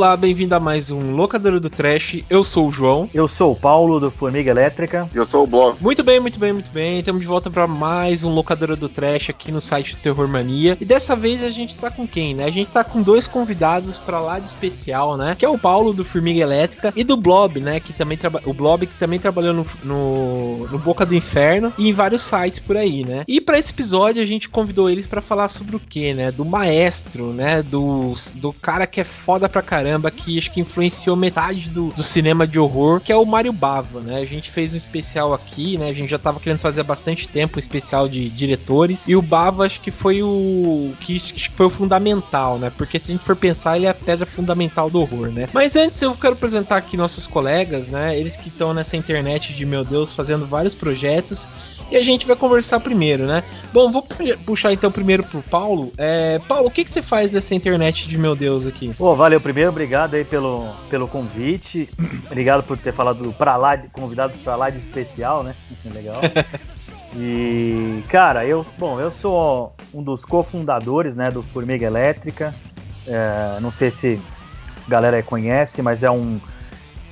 Olá, bem-vindo a mais um Locadora do Trash. Eu sou o João. Eu sou o Paulo do Formiga Elétrica. Eu sou o Blog. Muito bem, muito bem, muito bem. Estamos de volta para mais um Locadora do Trash aqui no site do Terror Mania. E dessa vez a gente tá com quem, né? A gente tá com dois convidados para lá de especial, né? Que é o Paulo do Formiga Elétrica e do Blob, né? Que também trabalha. O Blob que também trabalhou no, no, no, Boca do Inferno e em vários sites por aí, né? E para esse episódio a gente convidou eles para falar sobre o que, né? Do maestro, né? Do, do cara que é foda pra caramba caramba que acho que influenciou metade do, do cinema de horror, que é o Mario Bava, né? A gente fez um especial aqui, né? A gente já tava querendo fazer há bastante tempo um especial de diretores, e o Bava acho que foi o que, foi o fundamental, né? Porque se a gente for pensar, ele é a pedra fundamental do horror, né? Mas antes eu quero apresentar aqui nossos colegas, né? Eles que estão nessa internet de meu Deus fazendo vários projetos e a gente vai conversar primeiro, né? Bom, vou puxar então primeiro pro Paulo. É, Paulo, o que, que você faz dessa internet de meu Deus aqui? Pô, valeu. Primeiro, obrigado aí pelo, pelo convite. obrigado por ter falado pra lá, convidado pra lá de especial, né? Legal. E, cara, eu, bom, eu sou um dos cofundadores, né, do Formiga Elétrica. É, não sei se a galera conhece, mas é um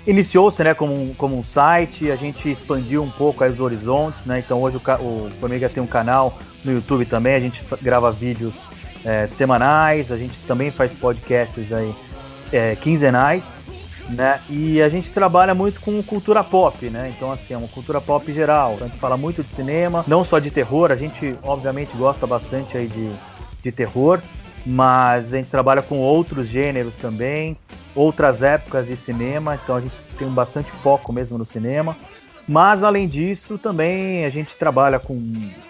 Iniciou-se né, como, um, como um site, a gente expandiu um pouco os horizontes, né? Então hoje o, o Formiga tem um canal no YouTube também, a gente grava vídeos é, semanais, a gente também faz podcasts aí é, quinzenais, né? E a gente trabalha muito com cultura pop, né? Então assim, é uma cultura pop geral. A gente fala muito de cinema, não só de terror, a gente obviamente gosta bastante aí de, de terror, mas a gente trabalha com outros gêneros também outras épocas de cinema, então a gente tem bastante foco mesmo no cinema. Mas além disso, também a gente trabalha com,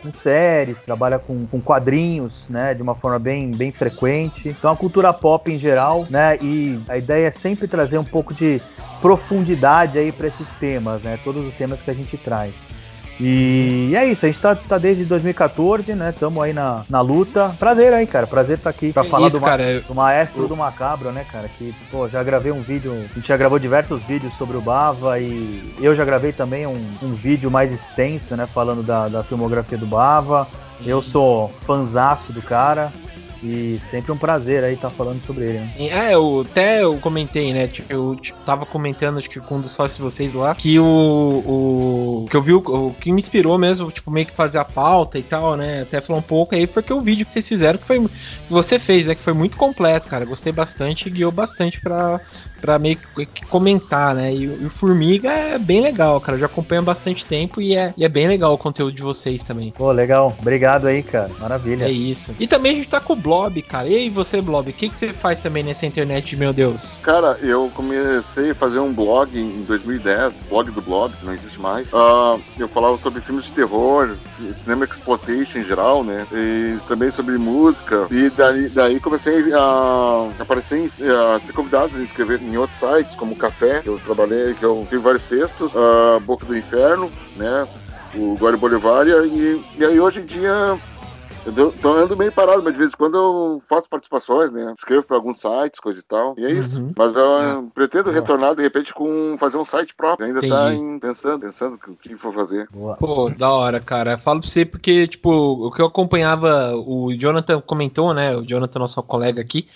com séries, trabalha com, com, quadrinhos, né, de uma forma bem, bem frequente. Então a cultura pop em geral, né, e a ideia é sempre trazer um pouco de profundidade aí para esses temas, né, todos os temas que a gente traz. E é isso, a gente tá, tá desde 2014, né? Tamo aí na, na luta. Prazer aí, cara. Prazer estar tá aqui pra falar isso, do, cara, do maestro eu... do macabro, né, cara? Que, pô, já gravei um vídeo. A gente já gravou diversos vídeos sobre o Bava e eu já gravei também um, um vídeo mais extenso, né? Falando da, da filmografia do Bava. Eu sou fanzaço do cara. E sempre um prazer aí estar tá falando sobre ele. Né? É, eu, até eu comentei, né? Tipo, eu tipo, tava comentando, acho que com um dos sócios de vocês lá, que o. o que eu vi, o, o, que me inspirou mesmo, tipo, meio que fazer a pauta e tal, né? Até falar um pouco aí, foi que o vídeo que vocês fizeram, que foi. Que você fez, né? Que foi muito completo, cara. Gostei bastante e guiou bastante pra, pra meio que comentar, né? E, e, o Formiga é bem legal, cara. Eu já acompanho há bastante tempo e é, e é bem legal o conteúdo de vocês também. Pô, legal. Obrigado aí, cara. Maravilha. É isso. E também a gente tá com o Blob, cara. E aí, você, Blob, o que, que você faz também nessa internet, meu Deus? Cara, eu comecei a fazer um blog em 2010, blog do Blob, que não existe mais. Uh, eu falava sobre filmes de terror, cinema exploitation em geral, né? E também sobre música. E daí, daí comecei a aparecer, a ser convidado a escrever em outros sites, como Café, que eu trabalhei, que eu fiz vários textos, a Boca do Inferno, né? O Gore Bolivaria, e, e aí hoje em dia eu tô ando meio parado, mas de vez em quando eu faço participações, né? Escrevo para alguns sites, coisa e tal. E é isso. Uhum. Mas eu é. pretendo retornar de repente com fazer um site próprio. Ainda tá Entendi. tá em, pensando, pensando o que for fazer. Boa. Pô, da hora, cara. Falo pra você porque, tipo, o que eu acompanhava, o Jonathan comentou, né? O Jonathan, nosso colega aqui.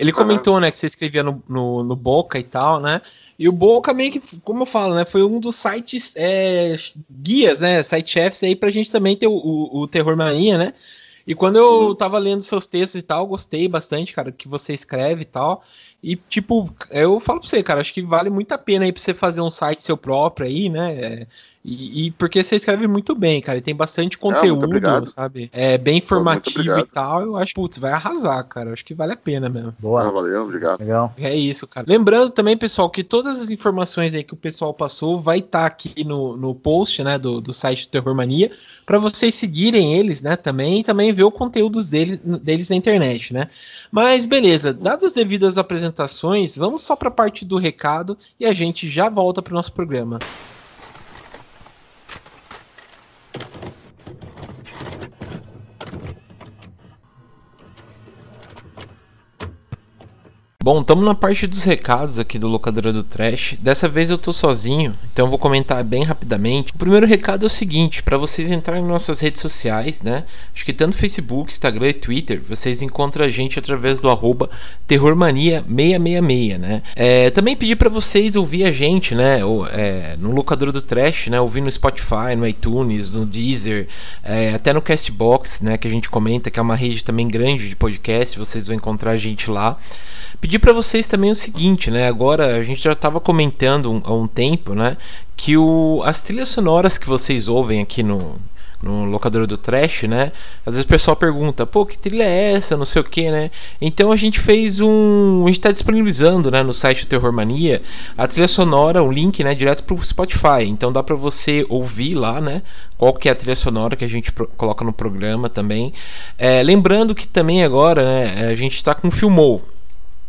Ele comentou, né, que você escrevia no, no, no, Boca e tal, né? E o Boca meio que, como eu falo, né, foi um dos sites é, guias, né, site chefs aí pra gente também ter o, o, o Terror Mania, né? E quando eu uhum. tava lendo seus textos e tal, gostei bastante, cara, que você escreve e tal. E, tipo, eu falo pra você, cara, acho que vale muito a pena aí pra você fazer um site seu próprio aí, né? E, e, porque você escreve muito bem, cara, e tem bastante conteúdo, sabe? É bem informativo e tal. Eu acho, putz, vai arrasar, cara. Eu acho que vale a pena mesmo. Boa. Ah, valeu, obrigado. Legal. É isso, cara. Lembrando também, pessoal, que todas as informações aí que o pessoal passou vai estar tá aqui no, no post, né, do, do site do Terror Mania, para vocês seguirem eles, né, também, e também ver o conteúdo deles, deles na internet, né? Mas beleza, dadas as devidas apresentações, vamos só para a parte do recado e a gente já volta para o nosso programa. Bom, estamos na parte dos recados aqui do Locadora do Trash. Dessa vez eu tô sozinho, então eu vou comentar bem rapidamente. O primeiro recado é o seguinte: para vocês entrarem em nossas redes sociais, né? Acho que tanto Facebook, Instagram e Twitter, vocês encontram a gente através do arroba terrormania666, né? É, também pedir para vocês ouvir a gente, né? Ou, é, no Locadora do Trash, né? Ouvir no Spotify, no iTunes, no Deezer, é, até no Castbox, né? Que a gente comenta que é uma rede também grande de podcast, vocês vão encontrar a gente lá. Pedir para vocês também o seguinte, né? Agora a gente já estava comentando um, há um tempo, né? Que o, as trilhas sonoras que vocês ouvem aqui no, no locador do trash, né? Às vezes o pessoal pergunta, pô, que trilha é essa? Não sei o que, né? Então a gente fez um. A gente está disponibilizando né, no site do Terror Mania a trilha sonora, um link né, direto pro Spotify. Então dá para você ouvir lá, né? Qual que é a trilha sonora que a gente coloca no programa também. É, lembrando que também agora né, a gente está com Filmou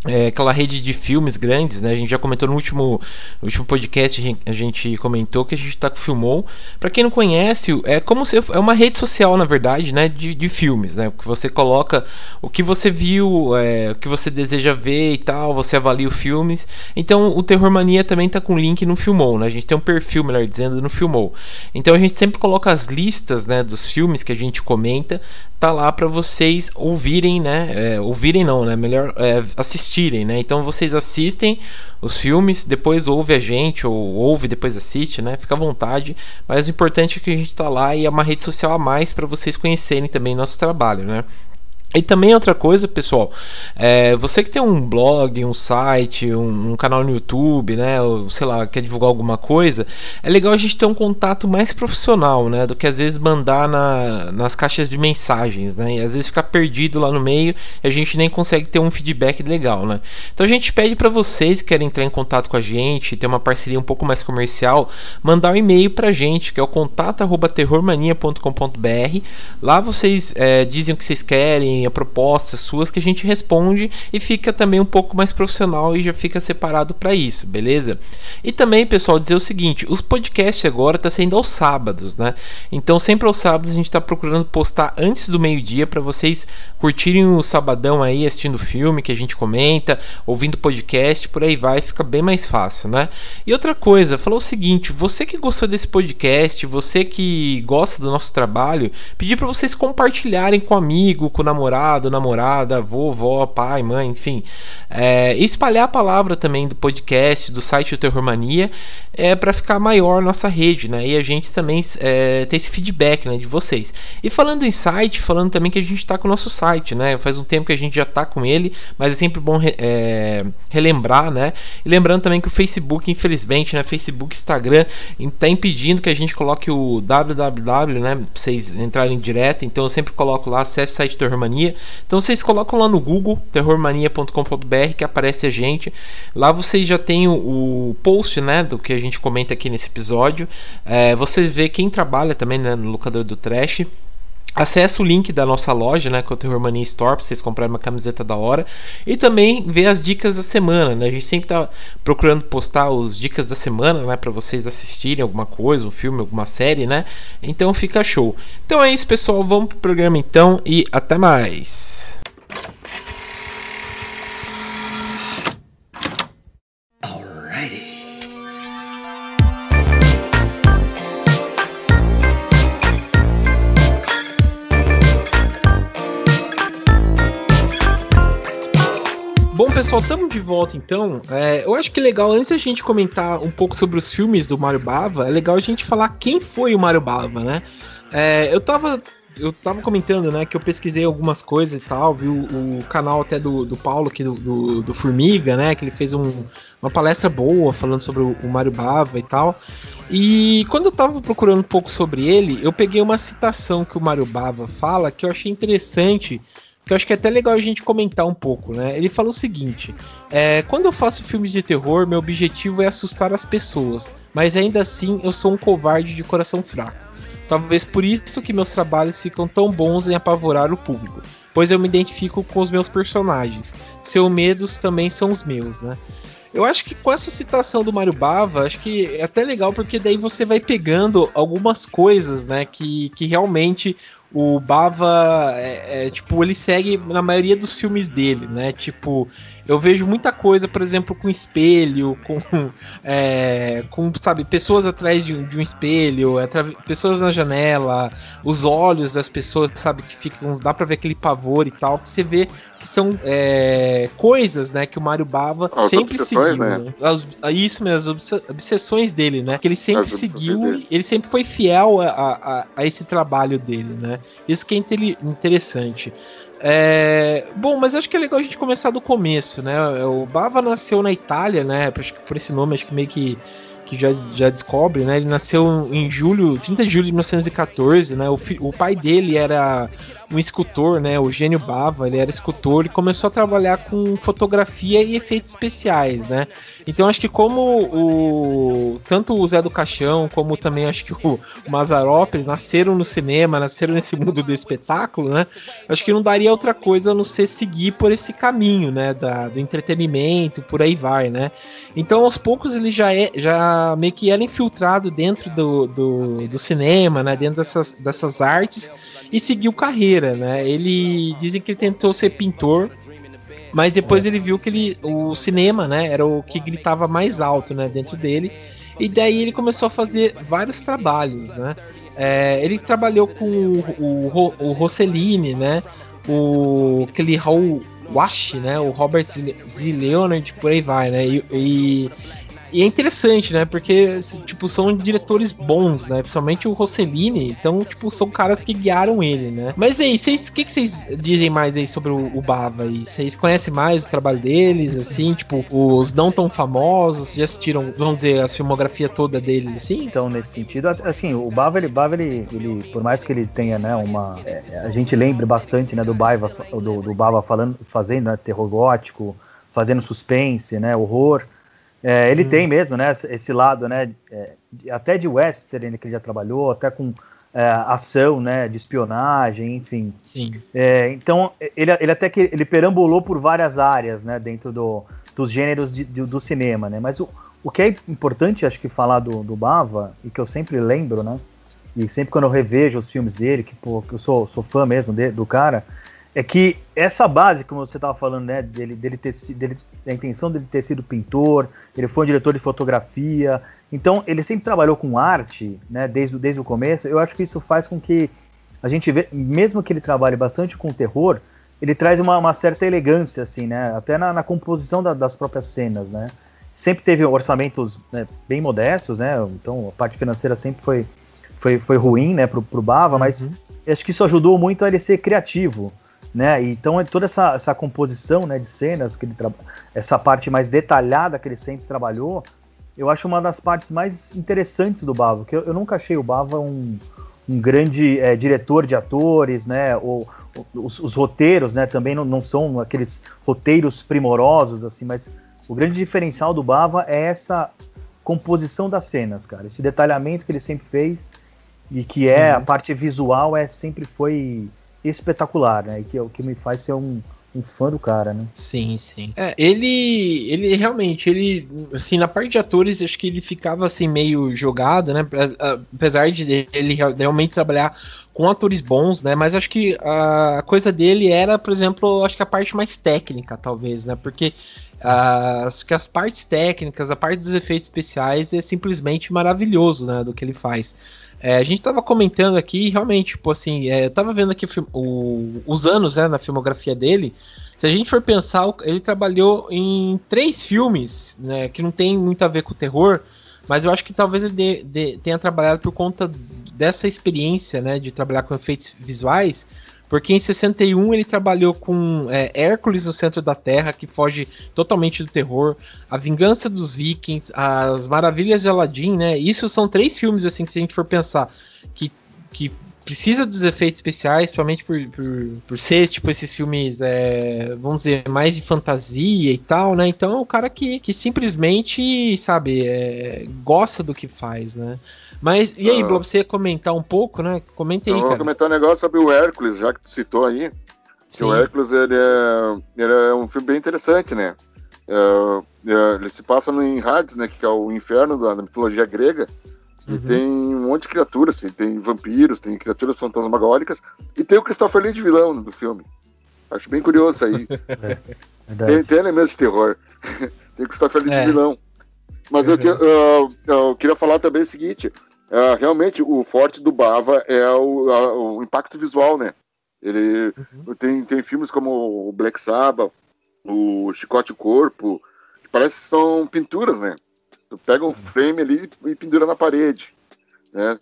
é, aquela rede de filmes grandes, né? A gente já comentou no último, no último podcast, a gente comentou que a gente tá com Filmou. Para quem não conhece, é como se é uma rede social, na verdade, né? De, de filmes, né? Que você coloca o que você viu, é, o que você deseja ver e tal, você avalia os filmes. Então o Terror Mania também tá com link no Filmou, né? A gente tem um perfil, melhor dizendo, no Filmou. Então a gente sempre coloca as listas, né? Dos filmes que a gente comenta, tá lá para vocês ouvirem, né? É, ouvirem não, né? Melhor é, assistirem, né? Então vocês assistem os filmes, depois ouve a gente ou ouve depois assiste, né? Fica à vontade. Mas o importante é que a gente tá lá e é uma rede social a mais para vocês conhecerem também nosso trabalho, né? E também outra coisa, pessoal, é, você que tem um blog, um site, um, um, canal no YouTube, né, ou sei lá, quer divulgar alguma coisa, é legal a gente ter um contato mais profissional, né, do que às vezes mandar na, nas caixas de mensagens, né, e às vezes ficar perdido lá no meio e a gente nem consegue ter um feedback legal, né. Então a gente pede para vocês que querem entrar em contato com a gente, ter uma parceria um pouco mais comercial, mandar um e-mail pra gente, que é o contato@terrormania.com.br. Lá vocês é, dizem o que vocês querem a propostas suas que a gente responde e fica também um pouco mais profissional e já fica separado para isso, beleza? E também, pessoal, dizer o seguinte: os podcasts agora tá sendo aos sábados, né? Então, sempre aos sábados a gente está procurando postar antes do meio-dia para vocês curtirem o sabadão aí assistindo filme que a gente comenta, ouvindo podcast, por aí vai, fica bem mais fácil, né? E outra coisa, falou o seguinte: você que gostou desse podcast, você que gosta do nosso trabalho, pedir para vocês compartilharem com amigo, com namorado namorado, namorada, vovó, pai, mãe, enfim. É, espalhar a palavra também do podcast, do site do Terror Mania, é, para ficar maior nossa rede, né? E a gente também é, ter esse feedback né, de vocês. E falando em site, falando também que a gente está com o nosso site, né? Faz um tempo que a gente já está com ele, mas é sempre bom re, é, relembrar, né? E lembrando também que o Facebook, infelizmente, né? Facebook, Instagram, está impedindo que a gente coloque o www, né? Pra vocês entrarem direto. Então eu sempre coloco lá, acesse o site Terror Mania Terrormania. Então vocês colocam lá no Google terrormania.com.br que aparece a gente. Lá vocês já tem o, o, post, né, do que a gente comenta aqui nesse episódio. É, você vê quem trabalha também né, no locador do Trash. Acesse o link da nossa loja, né, com o Terror Mania Store, para vocês comprarem uma camiseta da hora. E também ver as dicas da semana, né? A gente sempre tá procurando postar os dicas da semana, né, para vocês assistirem alguma coisa, um filme, alguma série, né? Então fica show. Então é isso, pessoal. Vamos pro programa então e até mais. Pessoal, estamos de volta então. É, eu acho que é legal, antes da gente comentar um pouco sobre os filmes do Mario Bava, é legal a gente falar quem foi o Mario Bava, né? É, eu tava. Eu tava comentando, né, que eu pesquisei algumas coisas e tal, vi o, o canal até do, do Paulo aqui do, do, do, Formiga, né, que ele fez um, uma palestra boa falando sobre o, o Mario Bava e tal. E quando eu tava procurando um pouco sobre ele, eu peguei uma citação que o Mario Bava fala que eu achei interessante que eu acho que é até legal a gente comentar um pouco, né? Ele fala o seguinte: é, quando eu faço filmes de terror, meu objetivo é assustar as pessoas, mas ainda assim eu sou um covarde de coração fraco. Talvez por isso que meus trabalhos ficam tão bons em apavorar o público, pois eu me identifico com os meus personagens. Seus medos também são os meus, né? Eu acho que com essa citação do Mario Bava, acho que é até legal porque daí você vai pegando algumas coisas, né, que, que realmente o Bava, é, é, tipo, ele segue na maioria dos filmes dele, né? Tipo, eu vejo muita coisa, por exemplo, com espelho, com, é, com sabe, pessoas atrás de um, de um espelho, pessoas na janela, os olhos das pessoas, sabe, que ficam, dá pra ver aquele pavor e tal, que você vê que são é, coisas, né, que o Mario Bava as sempre seguiu. Né? Né? As, isso mesmo, as obsessões dele, né, que ele sempre as seguiu, ele sempre foi fiel a, a, a, esse trabalho dele, né, isso que é interessante. É... Bom, mas acho que é legal a gente começar do começo, né? O Bava nasceu na Itália, né? Por esse nome, acho que meio que, que já, já descobre, né? Ele nasceu em julho, 30 de julho de 1914, né? O, o pai dele era um escultor, né? O Gênio Bava, ele era escultor e começou a trabalhar com fotografia e efeitos especiais, né? Então acho que como o tanto o Zé do Caixão como também acho que o, Mazarop nasceram no cinema, nasceram nesse mundo do espetáculo, né? Acho que não daria outra coisa a não ser seguir por esse caminho, né? Da, do entretenimento, por aí vai, né? Então aos poucos ele já é já meio que era infiltrado dentro do, do, do cinema, né? Dentro dessas, dessas artes e seguiu carreira, né? Ele dizem que ele tentou ser pintor, mas depois é. ele viu que ele, o cinema, né, era o que gritava mais alto, né, dentro dele. E daí ele começou a fazer vários trabalhos, né? É, ele trabalhou com o, o, o Rossellini, né? O aquele Wash, né? O Robert Z. Leonard, por aí vai, né? E, e e é interessante, né? Porque, tipo, são diretores bons, né? Principalmente o Rossellini. Então, tipo, são caras que guiaram ele, né? Mas aí, vocês, o que, que vocês dizem mais aí sobre o, o Bava? E vocês conhecem mais o trabalho deles, assim? Tipo, os não tão famosos? Já assistiram, vamos dizer, a filmografia toda deles, assim? Então, nesse sentido, assim, o Bava, ele, Bava, ele, ele por mais que ele tenha, né, uma... É, a gente lembre bastante, né, do Bava, do, do Bava falando, fazendo né, terror gótico, fazendo suspense, né, horror... É, ele hum. tem mesmo, né, esse lado, né, é, até de western que ele já trabalhou, até com é, ação, né, de espionagem, enfim. Sim. É, então, ele, ele até que ele perambulou por várias áreas, né, dentro do, dos gêneros de, de, do cinema, né, mas o, o que é importante, acho que falar do, do Bava, e que eu sempre lembro, né, e sempre quando eu revejo os filmes dele, que, pô, que eu sou, sou fã mesmo de, do cara, é que essa base, como você estava falando, né, dele, dele ter dele, a intenção dele ter sido pintor, ele foi um diretor de fotografia, então ele sempre trabalhou com arte, né, desde, desde o começo. Eu acho que isso faz com que a gente vê, mesmo que ele trabalhe bastante com terror, ele traz uma, uma certa elegância, assim, né, até na, na composição da, das próprias cenas, né. Sempre teve orçamentos né, bem modestos, né, então a parte financeira sempre foi, foi, foi ruim, né, pro, pro Bava, uhum. mas acho que isso ajudou muito a ele ser criativo né? Então é toda essa, essa composição, né, de cenas que ele essa parte mais detalhada que ele sempre trabalhou, eu acho uma das partes mais interessantes do Bava, que eu, eu nunca achei o Bava um, um grande é, diretor de atores, né? Ou, os, os, roteiros, né? Também não, não são aqueles roteiros primorosos assim, mas o grande diferencial do Bava é essa composição das cenas, cara. Esse detalhamento que ele sempre fez e que é uhum. a parte visual é sempre foi espetacular, né? Que é o que me faz ser um, um fã do cara, né? Sim, sim. É, ele, ele realmente, ele, assim, na parte de atores, acho que ele ficava assim meio jogado, né? Apesar de ele realmente trabalhar com atores bons, né? Mas acho que a coisa dele era, por exemplo, acho que a parte mais técnica, talvez, né? Porque acho que as partes técnicas, a parte dos efeitos especiais é simplesmente maravilhoso, né? Do que ele faz. É, a gente tava comentando aqui, realmente, tipo assim, é, eu tava vendo aqui o, os anos né, na filmografia dele. Se a gente for pensar, ele trabalhou em três filmes, né, que não tem muito a ver com o terror, mas eu acho que talvez ele de, de, tenha trabalhado por conta dessa experiência, né, de trabalhar com efeitos visuais, porque em 61 ele trabalhou com é, Hércules no Centro da Terra, que foge totalmente do terror, A Vingança dos Vikings, As Maravilhas de Aladdin, né? Isso são três filmes, assim, que se a gente for pensar, que, que precisa dos efeitos especiais, principalmente por, por, por ser, tipo, esses filmes, é, vamos dizer, mais de fantasia e tal, né? Então é um cara que, que simplesmente, sabe, é, gosta do que faz, né? Mas, e aí, ah. Blob, você ia comentar um pouco, né? Comenta aí, Eu vou cara. comentar um negócio sobre o Hércules, já que tu citou aí. Sim. O Hércules, ele é, ele é um filme bem interessante, né? É, é, ele se passa no, em Hades, né? Que é o inferno da, da mitologia grega. E uhum. tem um monte de criaturas, assim, tem vampiros, tem criaturas fantasmagóricas, e tem o Christopher Lee de vilão do filme. Acho bem curioso isso aí. É, tem, tem, elementos de terror. tem o Christopher Lee é. de vilão. Mas uhum. eu, eu, eu, queria falar também o seguinte: uh, realmente o forte do Bava é o, o impacto visual, né? Ele uhum. tem, tem filmes como o Black Sabbath, o Chicote Corpo, que parece que são pinturas, né? Tu pega um frame ali e pendura na parede, né?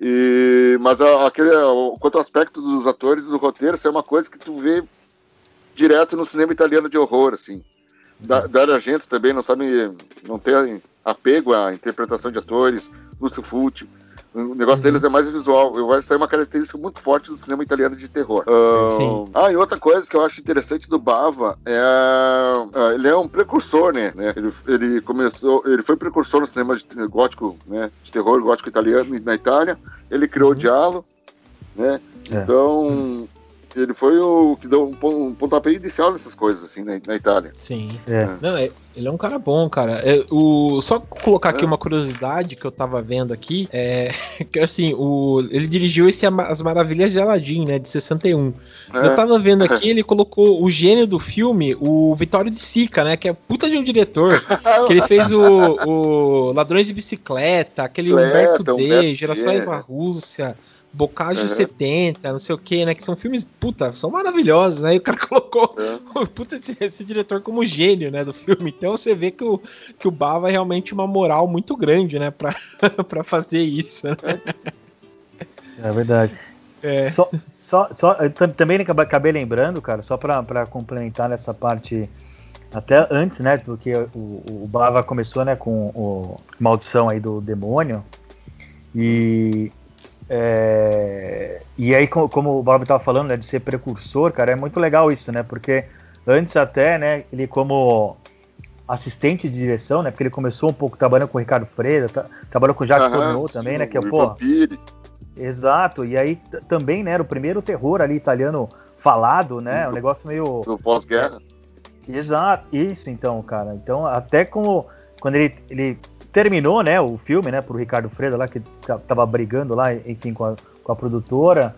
E, mas a, aquele, quanto ao aspecto dos atores e do roteiro, isso é uma coisa que tu vê direto no cinema italiano de horror, assim. Da, Dario Argento também não sabe, não tem apego à interpretação de atores, Lúcio Fulci. O negócio uhum. deles é mais visual. Eu acho que é uma característica muito forte do cinema italiano de terror. Uh, Sim. Ah, e outra coisa que eu acho interessante do Bava é. Uh, ele é um precursor, né? Ele, ele, começou. Ele foi precursor no cinema de, gótico, né? De terror gótico italiano na Itália. Ele criou uhum. o Diallo, né? É. Então, ele foi o que deu um, pontapé inicial nessas coisas, assim, na, na Itália. Sim. É. Não, é, ele é um cara bom, cara. É, o, só colocar aqui é. uma curiosidade que eu tava vendo aqui, é que assim, o, ele dirigiu esse As Maravilhas de Aladdin, né, de 61. É. Eu tava vendo aqui, ele colocou o gênio do filme, o Vitório de Sica, né, que é puta de um diretor, que ele fez o, o Ladrões de Bicicleta, aquele Humberto D, Gerações da Rússia, Bocage uhum. 70, não sei o que, né? Que são filmes, puta, são maravilhosos, né? E o cara colocou uhum. puta, esse, esse, diretor como gênio, né, do filme. Então você vê que o, que o Bava é realmente uma moral muito grande, né, pra, pra fazer isso. Né? É verdade. É. Só, só, só, também acabei lembrando, cara, só pra, pra complementar nessa parte até antes, né? Porque o, o Bava começou, né, com o Maldição aí do Demônio. E é... E aí, como o Bob estava falando, né, de ser precursor, cara, é muito legal isso, né? Porque antes até, né, ele como assistente de direção, né? Porque ele começou um pouco trabalhando com o Ricardo Freire, tá, trabalhou com o Jacques Tourneur também, né? Que é, pô... Exato, e aí também, né, era o primeiro terror ali italiano falado, né? Um negócio meio... Do pós-guerra. Exato, isso então, cara. Então, até como quando ele, ele terminou, né, o filme, né, pro Ricardo Freire lá, que tava brigando lá, enfim, com a, com a produtora.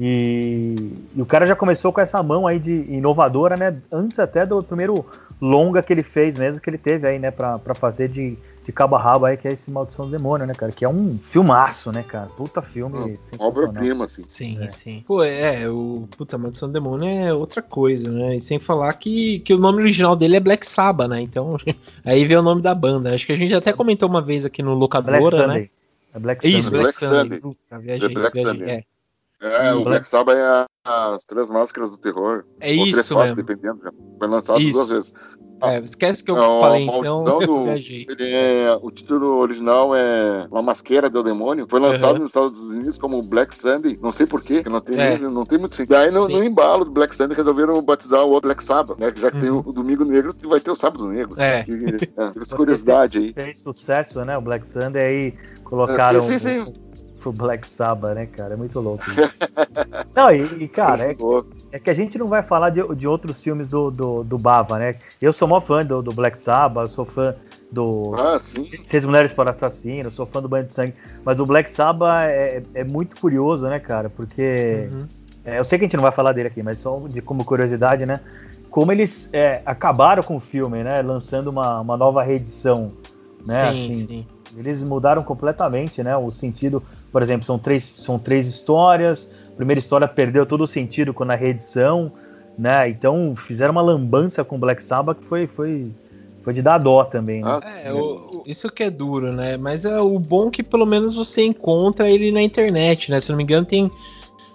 E, e, o cara já começou com essa mão aí de inovadora, né, antes até do primeiro longa que ele fez mesmo, que ele teve aí, né, pra fazer de, de cabo a rabo aí, que é esse Maldição do Demônio, né, cara? Que é um filmaço, né, cara? Puta filme. Hum, Obra-prima, assim. Sim, é. sim. Pô, é, o Puta Maldição do Demônio é outra coisa, né? E sem falar que, que o nome original dele é Black Sabbath, né? Então, aí vem o nome da banda. Acho que a gente até comentou uma vez aqui no Locadora, né? É Black Isso, Black, Black Sunday. Puta, viajei, Black viajei, Sunday. É. É, o Black Sabbath é as três máscaras do terror. É isso, três dependendo. Já. Foi lançado isso. duas vezes. É, esquece que eu é falei, então do, é, o título original é La Masquera do Demônio. Foi lançado uhum. nos Estados Unidos como Black Sunday. Não sei porquê, não tem, é. não tem muito sentido. Daí no, no, embalo do Black Sunday resolveram batizar o outro Black Sabbath, né? Já que uhum. tem o, o, Domingo Negro, vai ter o Sábado Negro. É. Que, é curiosidade aí. Fez sucesso, né? O Black Sunday aí colocaram. sim, sim, sim pro Black Sabbath, né, cara? É muito louco. não, e, e cara, é, é, que a gente não vai falar de, de outros filmes do, do, do Bava, né? Eu sou maior fã do, do Black Sabbath, sou fã do ah, Seis Mulheres para Assassino, sou fã do Banho de Sangue, mas o Black Sabbath é, é muito curioso, né, cara? Porque uhum. é, eu sei que a gente não vai falar dele aqui, mas só de como curiosidade, né? Como eles é, acabaram com o filme, né? Lançando uma, uma nova reedição, né? Sim, assim, sim. Eles mudaram completamente, né? O sentido por exemplo, são três, são três histórias. A primeira história perdeu todo o sentido com a reedição, né? Então fizeram uma lambança com Black Sabbath que foi, foi, foi de dar dó também. Né? É, o, isso que é duro, né? Mas é o bom que pelo menos você encontra ele na internet, né? Se não me engano, tem.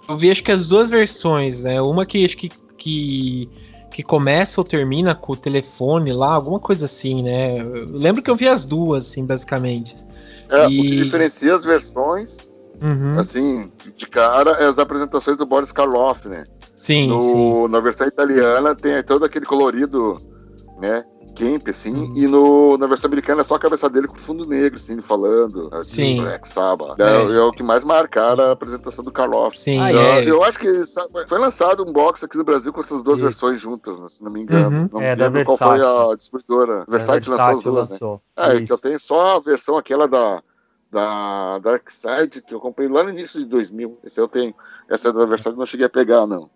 Eu vi acho que as duas versões, né? Uma que acho que, que, que começa ou termina com o telefone lá, alguma coisa assim, né? Eu lembro que eu vi as duas, assim, basicamente. É, e... O que diferencia as versões, uhum. assim, de cara, é as apresentações do Boris Karloff, né? Sim, no, sim. Na versão italiana tem todo aquele colorido, né? Camp, assim, e no, na versão americana é só a cabeça dele com fundo negro, assim, falando, assim, Sim. Black Sabbath. É, é. é, o que mais marcaram a apresentação do Karloff. Sim. Ah, é. Eu acho que foi lançado um box aqui no Brasil com essas duas Sim. versões juntas, né, se não me engano. Uhum. Não é, lembro qual foi a distribuidora. Versailles lançou as duas, né? lançou. né? É, que eu tenho só a versão aquela da da Dark Side, que eu comprei lá no início de 2000. Esse eu tenho. Essa da Versátil não cheguei a pegar, não.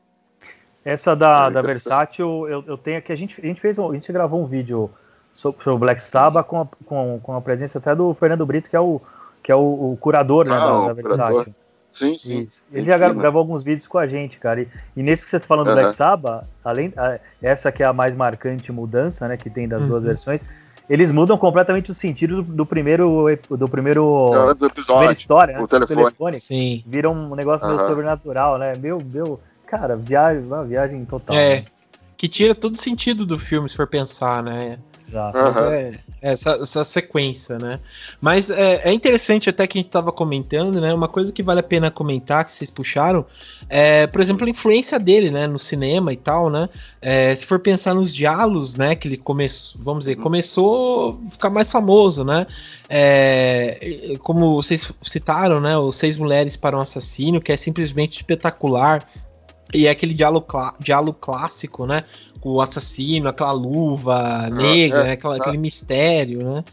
Essa da, é da Versátil, eu, eu tenho aqui. A gente, a gente fez a gente gravou um vídeo sobre, o Black Sabbath com a, com, com a presença até do Fernando Brito, que é o, que é o, o curador né, ah, da, da Versátil. Sim, sim. Isso. Ele já sim, gravou alguns vídeos com a gente, cara. E, e nesse que você está falando do Black Sabbath, além a, essa que é a mais marcante mudança, né, que tem das uhum. duas versões, eles mudam completamente o sentido do, do primeiro do primeiro do episódio, história, o né, telefone. telefone. Sim. Vira um negócio uhum. meio sobrenatural, né? Meu, meu, cara, viagem, uma viagem total. É. Né? Que tira todo sentido do filme, se for pensar, né? Uhum. É, essa, essa sequência, né? Mas é, é, interessante até que a gente estava comentando, né? Uma coisa que vale a pena comentar, que vocês puxaram, é, por exemplo, a influência dele, né? No cinema e tal, né? É, se for pensar nos diálogos, né? Que ele começou, vamos dizer, começou a ficar mais famoso, né? É, como vocês citaram, né? Os Seis Mulheres para um Assassino, que é simplesmente espetacular. E é aquele diálogo, clá diálogo clássico, né? Com o assassino, aquela luva ah, negra, é, né? aquela, aquele mistério, né?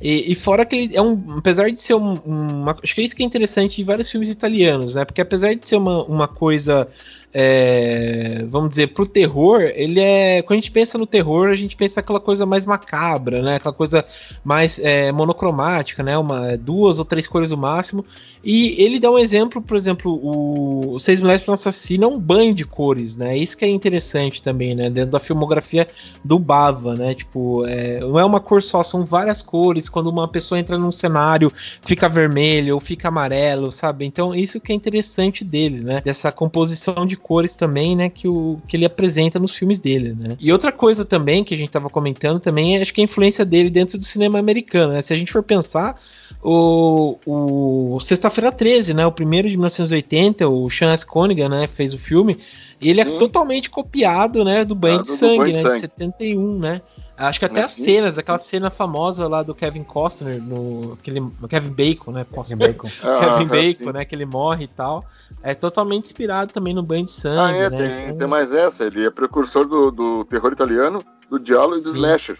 E, e, fora que ele é um. Apesar de ser um, uma. Acho que é isso que é interessante em vários filmes italianos, né? Porque apesar de ser uma, uma coisa é, vamos dizer, pro terror, ele é. Quando a gente pensa no terror, a gente pensa aquela coisa mais macabra, né? Aquela coisa mais é, monocromática, né? Uma, duas ou três cores no máximo. E ele dá um exemplo, por exemplo, o, Seis Mulheres para um Assassino é um banho de cores, né? Isso que é interessante também, né? Dentro da filmografia do Bava, né? Tipo, é, não é uma cor só, são várias cores. Quando uma pessoa entra num cenário, fica vermelho ou fica amarelo, sabe? Então, isso que é interessante dele, né? Dessa composição de cores também, né, que, o, que ele apresenta nos filmes dele, né. E outra coisa também que a gente tava comentando também é acho que a influência dele dentro do cinema americano, né. Se a gente for pensar, o, o Sexta-feira 13, né, o primeiro de 1980, o Sean S. Conigan, né, fez o filme, e ele é hum. totalmente copiado, né, do Banho ah, de Sangue, né, de, de 71, né. Acho que até as cenas, aquela cena famosa lá do Kevin Costner, no aquele, Kevin Bacon, né? Kevin Bacon. Kevin Bacon, né? Que ele morre e tal. É totalmente inspirado também no Banho de Sangue. Ah, é, né? tem, então... tem mais essa. Ele é precursor do, do terror italiano, do diálogo e do slasher.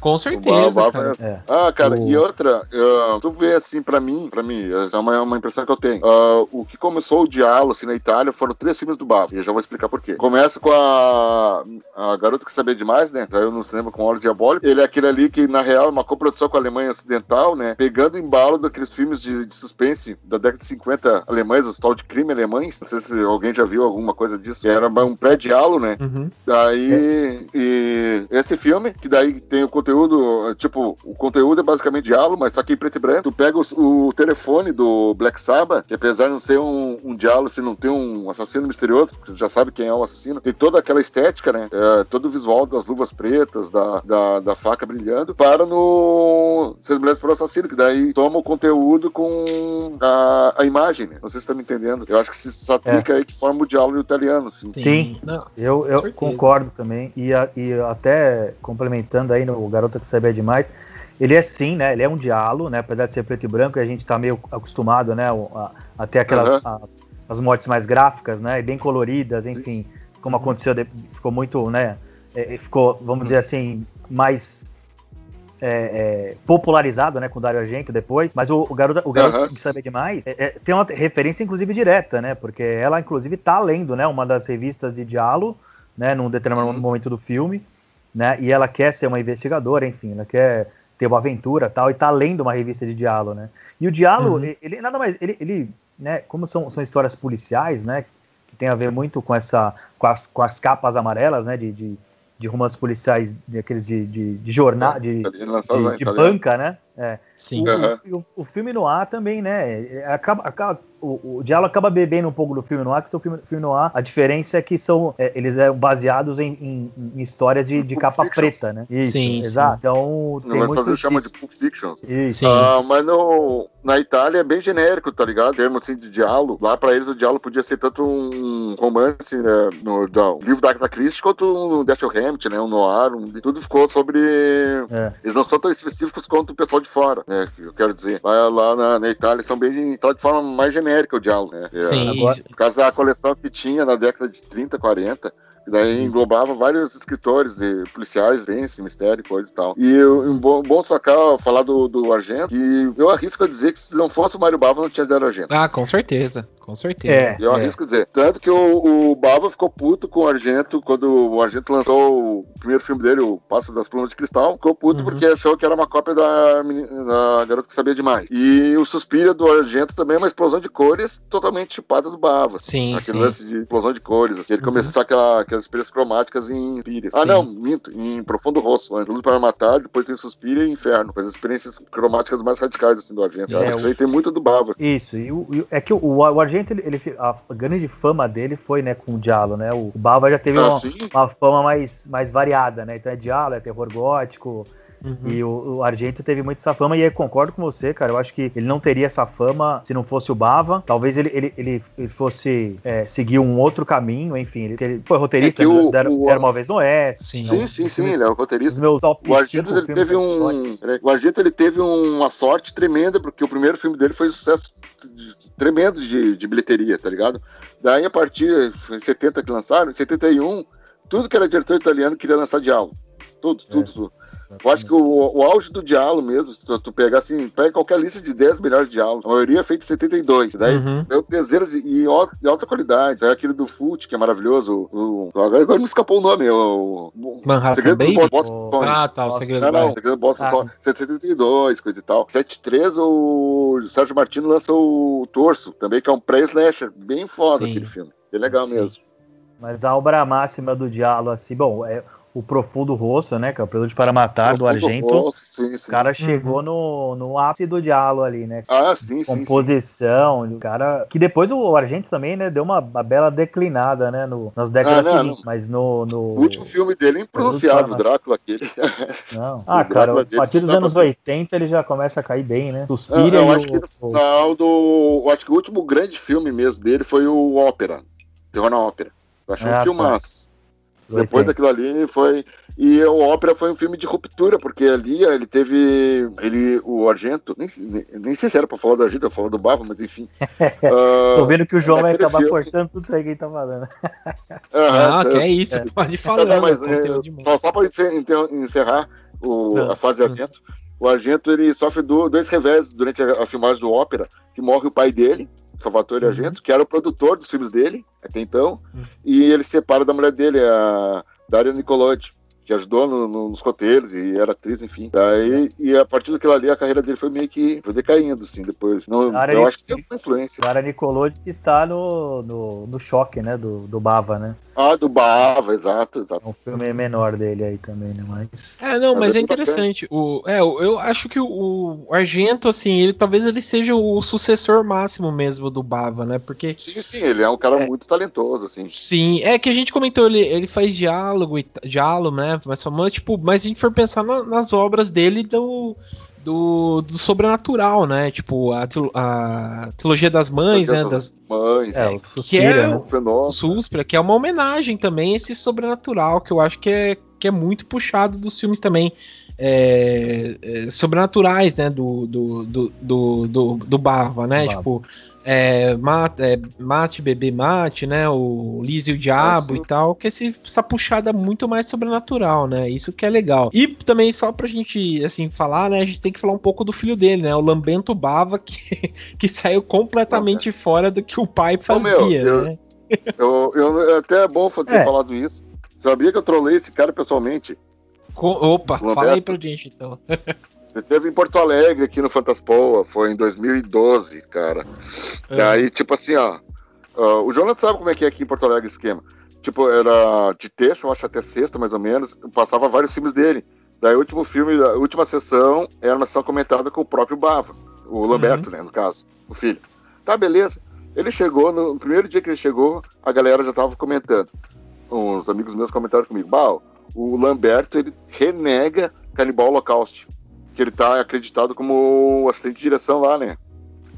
Com certeza. cara. É. Ah, cara, o... e outra, uh, tu vê assim, pra mim, pra mim, é uma, uma impressão que eu tenho. Uh, o que começou o diálogo assim, na Itália foram três filmes do Bava. E eu já vou explicar por quê. Começa com a, a Garota que Sabia Demais, né? Saiu no cinema com Olhos Diabólico. Ele é aquele ali que, na real, é uma coprodução com a Alemanha Ocidental, né? Pegando embalo daqueles filmes de, de suspense da década de 50 alemães, os tal de crime alemães. Não sei se alguém já viu alguma coisa disso. Era um pré-diálogo, né? Uhum. Daí, é. e esse filme, que daí tem o conteúdo, tipo, o conteúdo é basicamente diálogo, mas só que em preto e branco. Tu pega o, o telefone do Black Sabbath, que apesar de não ser um, um diálogo, se não tem um assassino misterioso, porque tu já sabe quem é o assassino, tem toda aquela estética, né? É, todo o visual das luvas pretas, da, da, da faca brilhando, para no Seis Mulheres para o Assassino, que daí toma o conteúdo com a, a imagem, né? Não sei se você tá me entendendo. Eu acho que se aplica é. aí que forma o diálogo italiano, sim. Sim, Não, eu, eu concordo também. E, e até complementando aí no Garota que Sabe Demais, ele é sim, né? Ele é um diálogo, né? Apesar de ser preto e branco, a gente tá meio acostumado, né? A, a ter aquelas uhum. as, as, mortes mais gráficas, né? E bem coloridas, enfim. Sim. Como aconteceu, ficou muito, né? É, ficou, vamos dizer assim, mais é, é, popularizado, né, com o Dario Argento depois, mas o, o garoto, o garoto uhum. de saber demais é, é, tem uma referência inclusive direta, né, porque ela inclusive tá lendo, né, uma das revistas de diálogo, né, num determinado uhum. momento do filme, né, e ela quer ser uma investigadora, enfim, ela quer ter uma aventura tal, e tá lendo uma revista de diálogo, né, e o diálogo, uhum. ele, ele, nada mais, ele, ele, né, como são, são histórias policiais, né, que tem a ver muito com essa, com as, com as capas amarelas, né, de, de de romances policiais, aqueles de, de, de jornal, de, de, de banca, né? É. Sim. O, uhum. o, o, filme no ar também, né? Acaba, acaba, o, o diálogo acaba bebendo um pouco do filme no ar, que o filme, filme no ar, a diferença é que são, é, eles são baseados em, em, em histórias de, de capa Fiction. preta, né? Isso, sim, exato. Sim. Então, tem não, muito chama de Pulp Fiction. Isso. Uh, mas no, na Itália é bem genérico, tá ligado? Termo assim de diálogo. Lá pra eles o diálogo podia ser tanto um romance né, no, no livro da Agatha Christie quanto um Dashiell Hammett, né? Um noir, um, tudo ficou sobre... É. Eles não são tão específicos quanto o pessoal de fora, né? Eu quero dizer. Lá, lá na, na Itália são bem... Tá de forma mais genérica o diálogo, né? Sim. Agora, por causa da coleção que tinha na década de 30, 40 E daí englobava vários escritores de policiais, vence, mistério, coisa e tal. E um bom, bom sacar, falar do, do Argento, que eu arrisco a dizer que se não fosse o Mário Bava, não tinha dado Argento. Ah, com certeza. Com certeza. É, Eu é. arrisco dizer. Tanto que o, o Bava ficou puto com o Argento quando o Argento lançou o primeiro filme dele, O Pássaro das Plumas de Cristal. Ficou puto Uhum. porque achou que era uma cópia da, da garota que sabia demais. E o Suspira do Argento também é uma explosão de cores totalmente chupada do Bava. Sim, Aquele sim. lance de explosão de cores. Assim. Ele Uhum. começou só aquela, aquelas experiências cromáticas em Pires. Ah, não, minto. Em Profundo Rosto. Antes, Tudo para Matar, depois tem Suspira e Inferno. As experiências cromáticas mais radicais assim, do Argento. É, Isso o- aí tem muito do Bava. Isso, e, o- e é que o, o Argento, ele, ele- a grande fama dele foi, né, com o Diallo, né? O Bava já teve Ah, uma, uma fama mais, mais variada, né? Então é Diallo, é terror gótico, Uhum. e o, o Argento teve muito essa fama, e eu concordo com você, cara. Eu acho que ele não teria essa fama se não fosse o Bava. Talvez ele, ele, ele, ele fosse é, seguir um outro caminho, enfim. Ele, ele foi roteirista É o- o- Era Uma Vez no Oeste. Sim. Sim, sim, sim. Ele é o roteirista. meus top O Argento ele filmes teve um, peraí, o Argento ele teve uma sorte tremenda porque o primeiro filme dele foi um sucesso de- tremendo de, de bilheteria, tá ligado? Daí a partir foi em 70 que lançaram, em 71 tudo que era diretor italiano queria lançar diálogo, tudo, tudo, tudo. Eu acho que o, o auge do diálogo mesmo, se tu, tu pegar assim, pega qualquer lista de 10 melhores diálogos, a maioria é feita em 72. Daí Uhum. deu dezenas de, e de alta qualidade. Aí aquele do Fute, que é maravilhoso. O, o- agora, agora me escapou o nome. O, o Manhattan Segredo do Baby? Boston Sonhos. Ah, tá, o segredo Não, do não, bairro. Segredo do Boston Ah. Sonhos. 173, coisa e tal. 73, o Sérgio Martino lança o Torso, também, que é um pré-slasher. Bem foda Sim. aquele filme. Bem legal Sim. mesmo. Mas a obra máxima do Diallo, assim, bom, é o Profundo Rosto, né? Que é o Prelude para Matar, do Profundo Argento. Rosto, sim, sim. O cara chegou no, no ápice do Diallo ali, né? Ah, sim, sim. sim. Composição, o cara. Que depois o Argento também, né? Deu uma, uma bela declinada, né? No, nas décadas Ah, não, seguintes. Mas no. no... O último filme dele é impronunciável, o Drácula, aquele. Não. Ah, O cara, Drácula a partir dos dá anos pra- 80 ele já começa a cair bem, né? Ah, Suspira eu e acho o- que no final do. Eu acho que o último grande filme mesmo dele foi o Ópera. Terror na Ópera. Eu achei Ah, um tá. filmaço. do Depois 80. daquilo ali foi. E o Ópera foi um filme de ruptura, porque ali ele teve. Ele, o Argento, nem, nem, nem sei se era pra falar do Argento, eu falar do Bava, mas enfim. Tô vendo que o João vai acabar filme- cortando tudo isso aí que ele tá falando. Ah, Aham, que é isso. Pode ir falando. Não, mas, é é, só, só para encerrar o- Não. a fase Argento, o Argento ele sofre do- dois revés durante a, a filmagem do Ópera, que morre o pai dele, Salvatore Uhum. Argento, que era o produtor dos filmes dele, até então, Uhum. e ele se separa da mulher dele, a Daria Nicolodi, que ajudou no- no- nos roteiros e era atriz, enfim. Daí, e a partir daquilo ali, a carreira dele foi meio que foi decaindo, assim, depois. Não, Daria eu Nic- acho que tem uma influência. Cara, Nicolodi que está no, no, no choque, né? Do, do Bava, né? Ah, do Bava, exato, exato. É um filme menor dele aí também, né? Mas. É, não, Mas mas é é interessante. O, é, eu acho que o, o Argento, assim, ele talvez ele seja o sucessor máximo mesmo do Bava, né? Porque Sim, sim, ele é um cara É. muito talentoso, assim. Sim, é que a gente comentou, ele, ele faz diálogo, e diálogo, né? Mas famoso, tipo, mas a gente for pensar na- nas obras dele do, do, do sobrenatural, né? Tipo, a, a trilogia das mães, né? Das, Mães, É, o que Suspira, é né? um fenômeno. o Suspra, que é uma homenagem também a esse sobrenatural, que eu acho que é, que é muito puxado dos filmes também é, é, sobrenaturais, né? Do, do, do, do, do, do Bava, né? Bava. Tipo, é, mate, é, mate, bebê, mate, né? O Liz e o Diabo e tal, que é esse, essa puxada muito mais sobrenatural, né? Isso que é legal. E também, só pra gente, assim, falar, né? A gente tem que falar um pouco do filho dele, né? O Lambento Bava, que, que saiu completamente fora do que o pai fazia, meu, eu- né? Eu, eu, até é bom ter É. falado isso. Sabia que eu trolei esse cara pessoalmente? Co- Opa, fala aí pra gente então. Ele teve em Porto Alegre, aqui no Fantaspoa, foi em 2012, cara. É. E aí, tipo assim, ó. ah, o Jonathan sabe como é que é aqui em Porto Alegre o esquema. Tipo, era de terça, eu acho até sexta, mais ou menos, passava vários filmes dele. Daí o último filme, a última sessão, era uma sessão comentada com o próprio Bava, o Lamberto, né, no caso, o filho. Tá, beleza. Ele chegou, no, no primeiro dia que ele chegou, a galera já tava comentando. Uns amigos meus comentaram comigo, Bal, o Lamberto, ele renega Canibal Holocaust. Que ele tá acreditado como assistente de direção lá, né?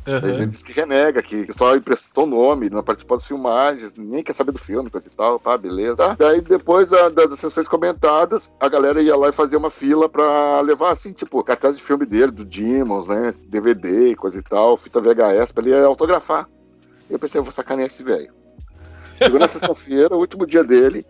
Aham. Ele diz que renega, que só emprestou nome, não participou das filmagens, nem quer saber do filme, coisa e tal, tá, beleza. Tá? Daí depois da- da- das sessões comentadas, a galera ia lá e fazia uma fila pra levar, assim, tipo, cartaz de filme dele, do Demons, né, DVD, coisa e tal, fita VHS, pra ele autografar. Eu pensei, eu vou sacanear esse velho. Chegou na sexta-feira, o último dia dele,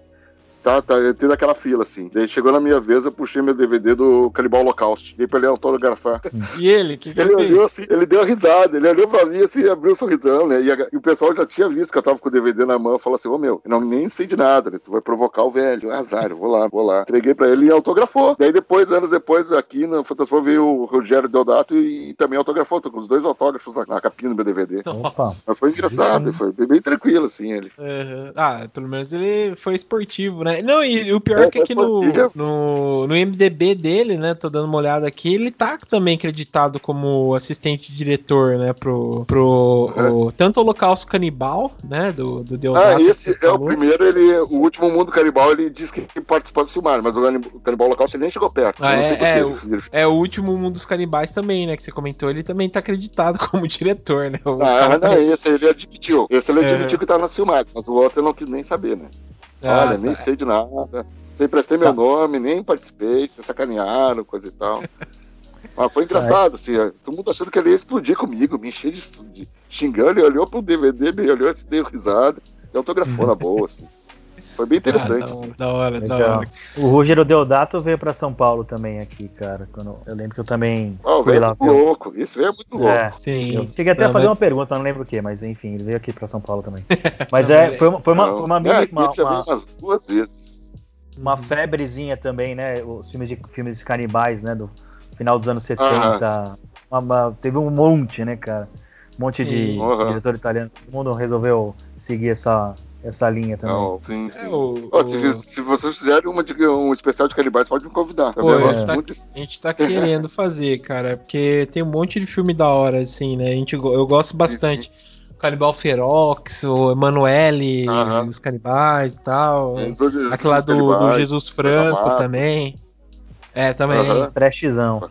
Tá, tá, tendo aquela fila, assim. Daí chegou na minha vez, eu puxei meu DVD do Canibal Holocaust. Dei pra ele autografar. E ele, que, que ele ele olhou assim, ele deu uma risada, ele olhou pra mim assim, abriu um sorrisão, né? E, a- e o pessoal já tinha visto que eu tava com o DVD na mão, falou assim, ô meu, eu não nem sei de nada, né? Tu vai provocar o velho. Azar, eu vou lá, vou lá. Entreguei pra ele e autografou. Daí depois, anos depois, aqui no Fantasma veio o Rogério Deodato e, também autografou. Tô com os dois autógrafos na, na capinha do meu DVD. Opa. Mas foi engraçado, foi bem, bem tranquilo, assim, ele. Ah, pelo menos ele foi esportivo, né? Não, e o pior É, é que aqui no, esportivo. no, no MDB dele, né? Tô dando uma olhada aqui, ele tá também acreditado como assistente diretor, né? Pro, pro o- tanto o Holocausto Canibal, né? Do, do Deodato. Ah, esse é o primeiro, ele, o último mundo canibal, ele disse que participou dos filmagens, mas o Canib- o Canibal Holocausto ele nem chegou perto. Ah, é, ele- ele- É o último mundo dos canibais também, né? Que você comentou. Ele também tá acreditado como diretor, né? O Ah, cara- não, esse ele admitiu. Esse ele É. admitiu que tá na filmagem, mas o outro eu não quis nem saber, né? Ah, Olha, nem tá. sei de nada. Sem prestei meu nome, nem participei, se sacanearam, coisa e tal. Mas foi engraçado, assim, todo mundo achando que ele ia explodir comigo, me encher de, de xingando, ele olhou pro DVD, me olhou assim, deu risada, e autografou na boa, assim. Foi bem interessante, Ah, assim. da hora, da hora. O Rogério Deodato veio pra São Paulo também aqui, cara. Quando, eu lembro que eu também Ah, o fui velho é lá. muito louco, esse velho é muito louco. É, Sim. eu cheguei até Não, a fazer mas- uma pergunta, não lembro o que, mas enfim, ele veio aqui pra São Paulo também. Mas Não, é, foi uma, foi uma, Não, foi uma, é, uma, já uma- umas duas vezes. uma febrezinha também, né? Os filmes de filmes de canibais, né? Do final dos anos 70. Ah, Uma- uma- teve um monte, né, cara? Um monte de. Aham. diretor italiano. Todo mundo resolveu seguir essa, essa linha também. Não, sim, sim. É, o- Ó, o- se, se vocês fizerem uma um especial de canibais, pode me convidar. Pô, Também eu é. gosto Tá- muito. A gente tá querendo fazer, cara, porque tem um monte de filme da hora, assim, né? A gente, eu gosto bastante. Canibal Ferox, o Emanuele, os canibais e tal. Os- Aquela do, do. Jesus Franco também. É, também. Aham. Prestzão.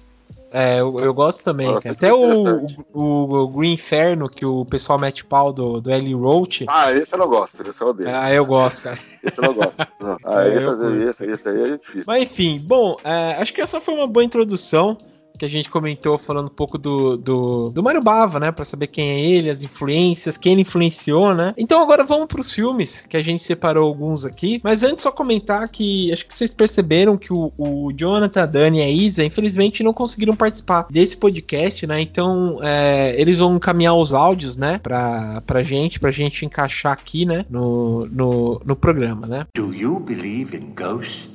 É, eu, eu gosto também. Nossa, Até o, o, o Green Inferno, que o pessoal mete pau do, do Ellie Roach. Ah, esse eu não gosto, esse eu odeio. Ah, eu gosto, cara. Esse eu não gosto. Não. Ah, É, esse, eu esse, esse aí é difícil. Mas enfim, bom, é, acho que essa foi uma boa introdução que a gente comentou falando um pouco do, do, do Mário Bava, né? Pra saber quem é ele, as influências, quem ele influenciou, né? Então agora vamos pros filmes, que a gente separou alguns aqui. Mas antes só comentar que acho que vocês perceberam que o, o Jonathan, a Dani e a Isa, infelizmente, não conseguiram participar desse podcast, né? Então é, eles vão encaminhar os áudios, né? Pra, pra gente, pra gente encaixar aqui, né? No, no, no programa, né? Do you believe in ghosts?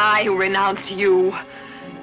I who renounce you.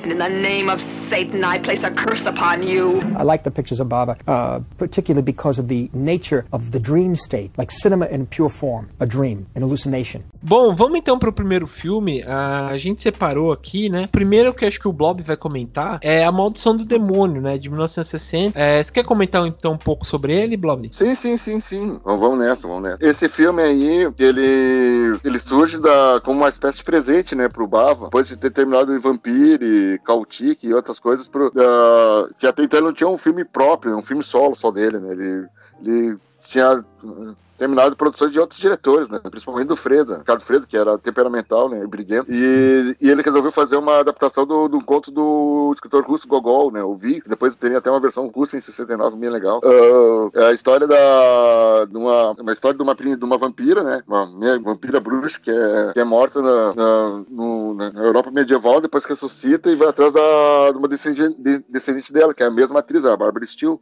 And in the name of Satan, I place a curse upon you. I like the pictures of Baba, uh, particularly because of the nature of the dream state, like cinema in pure form, a dream, an hallucination. Bom, vamos então pro primeiro filme. A gente separou aqui, né? Primeiro que acho que o Blob vai comentar é A Maldição do Demônio, né? De 1960. É, você quer comentar então um pouco sobre ele, Blob? Sim, sim, sim, sim. Vamos, vamos nessa, vamos nessa. Esse filme aí, ele, ele surge da, como uma espécie de presente, né, pro Bava, depois de ter terminado em Vampire, Kautik e outras coisas, pro, da- que até então ele não tinha um filme próprio, um filme solo só dele, né? Ele, ele tinha uh, terminado produções de outros diretores, né? Principalmente do Freda, Ricardo Freda, que era temperamental, né? Briguento. E, e ele resolveu fazer uma adaptação do, do conto do escritor russo Gogol, né? O Vi. Depois teria até uma versão russa em 69, bem legal. Ah, é a história da. De uma, uma história de uma, de uma vampira, né? Uma minha vampira bruxa que é, que é morta na, na, no- na Europa medieval, depois ressuscita e vai atrás da, de uma descendente, de- descendente dela, que é a mesma atriz, a Barbara Steele.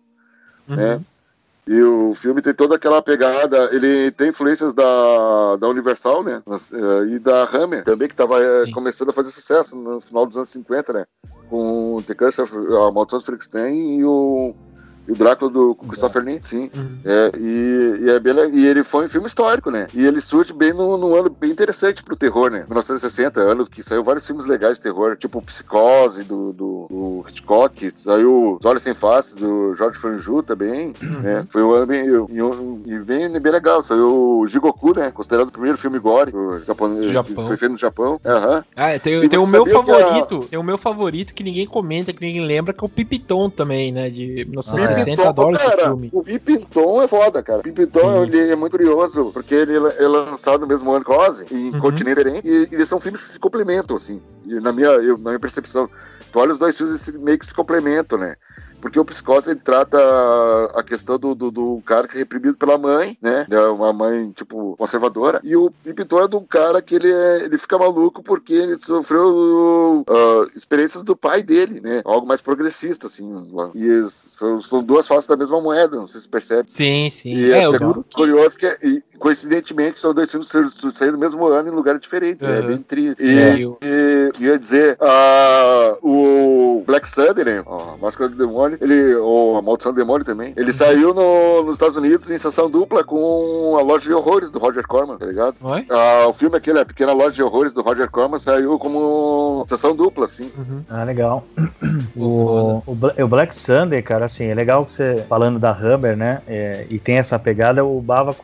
É. E o filme tem toda aquela pegada, ele tem influências da, da Universal, né? Eh, E da Hammer também, que estava Sim. começando a fazer sucesso no final dos anos 50, né? Com The Curse of, a Maldição do Frankenstein e o, e o Drácula do Christopher Lee, sim. Uhum. É, e, e, é bem e ele foi um filme histórico, né? E ele surge bem num, num ano bem interessante pro terror, né? 1960, ano que saiu vários filmes legais de terror, tipo Psicose, do, do, do Hitchcock, saiu Os Olhos Sem Face, do Jorge Franju também, né? Foi um ano bem, e, bem, bem legal. Saiu o Jigoku, né? Considerado o primeiro filme gore do japonês, Japão. que foi feito no Japão. Aham. Ah, tem, E tem o meu que a- favorito, tem o meu favorito que ninguém comenta, que ninguém lembra, que é o Pipiton também, né? De 1960, Pimpinton, adoro esse cara, filme. O Pimpinton é foda, cara. O Pimpinton Sim. ele é muito curioso, porque ele é lançado no mesmo ano que Ozzy, em Uhum. continente diferente, e, e eles são filmes que se complementam, assim. E na minha, eu- na minha percepção. Tu olha os dois filmes, se- meio que se complementam, né? Porque o Psicose ele trata a questão do, do, do cara que é reprimido pela mãe, né? É uma mãe, tipo, conservadora. E o Pipiton é de um cara que ele, é, ele fica maluco porque ele sofreu uh, experiências do pai dele, né? Algo mais progressista, assim. E são, são duas faces da mesma moeda, não sei se percebe. Sim, sim. E é, é curioso que, e, coincidentemente, são dois filmes que saíram no mesmo ano em lugares diferentes. Uhum. É bem triste. E, é, eu... e, ia dizer, uh, o Black Sunday, né? A Máscara do Demônio, ele, ou a Maldição do Demônio também, ele uhum. saiu no, nos Estados Unidos em sessão dupla com a Loja de Horrores do Roger Corman, tá ligado? Uh, o filme aquele, a Pequena Loja de Horrores do Roger Corman, saiu como sessão dupla, assim. Uhum. Ah, legal. o, o, o, Black Sunday, cara, assim, é legal que você, falando da Hammer, né? É, e tem essa pegada, o Bava.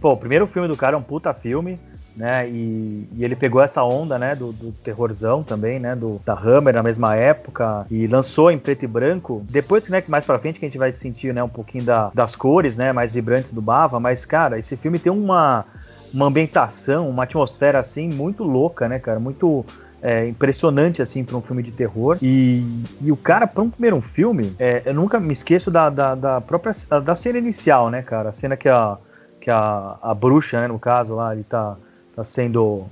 Pô, o primeiro filme do cara é um puta filme né? E, e, ele pegou essa onda, né, do, do, terrorzão também, né, do da Hammer na mesma época e lançou em preto e branco. Depois, né, que mais para frente que a gente vai sentir, né, um pouquinho da, das cores, né, mais vibrantes do Bava, mas cara, esse filme tem uma uma ambientação, uma atmosfera assim muito louca, né, cara, muito é, impressionante assim para um filme de terror e, e o cara para um primeiro filme é, eu nunca me esqueço da, da, da própria da cena inicial né cara a cena que a que a, a bruxa né no caso lá ele tá está sendo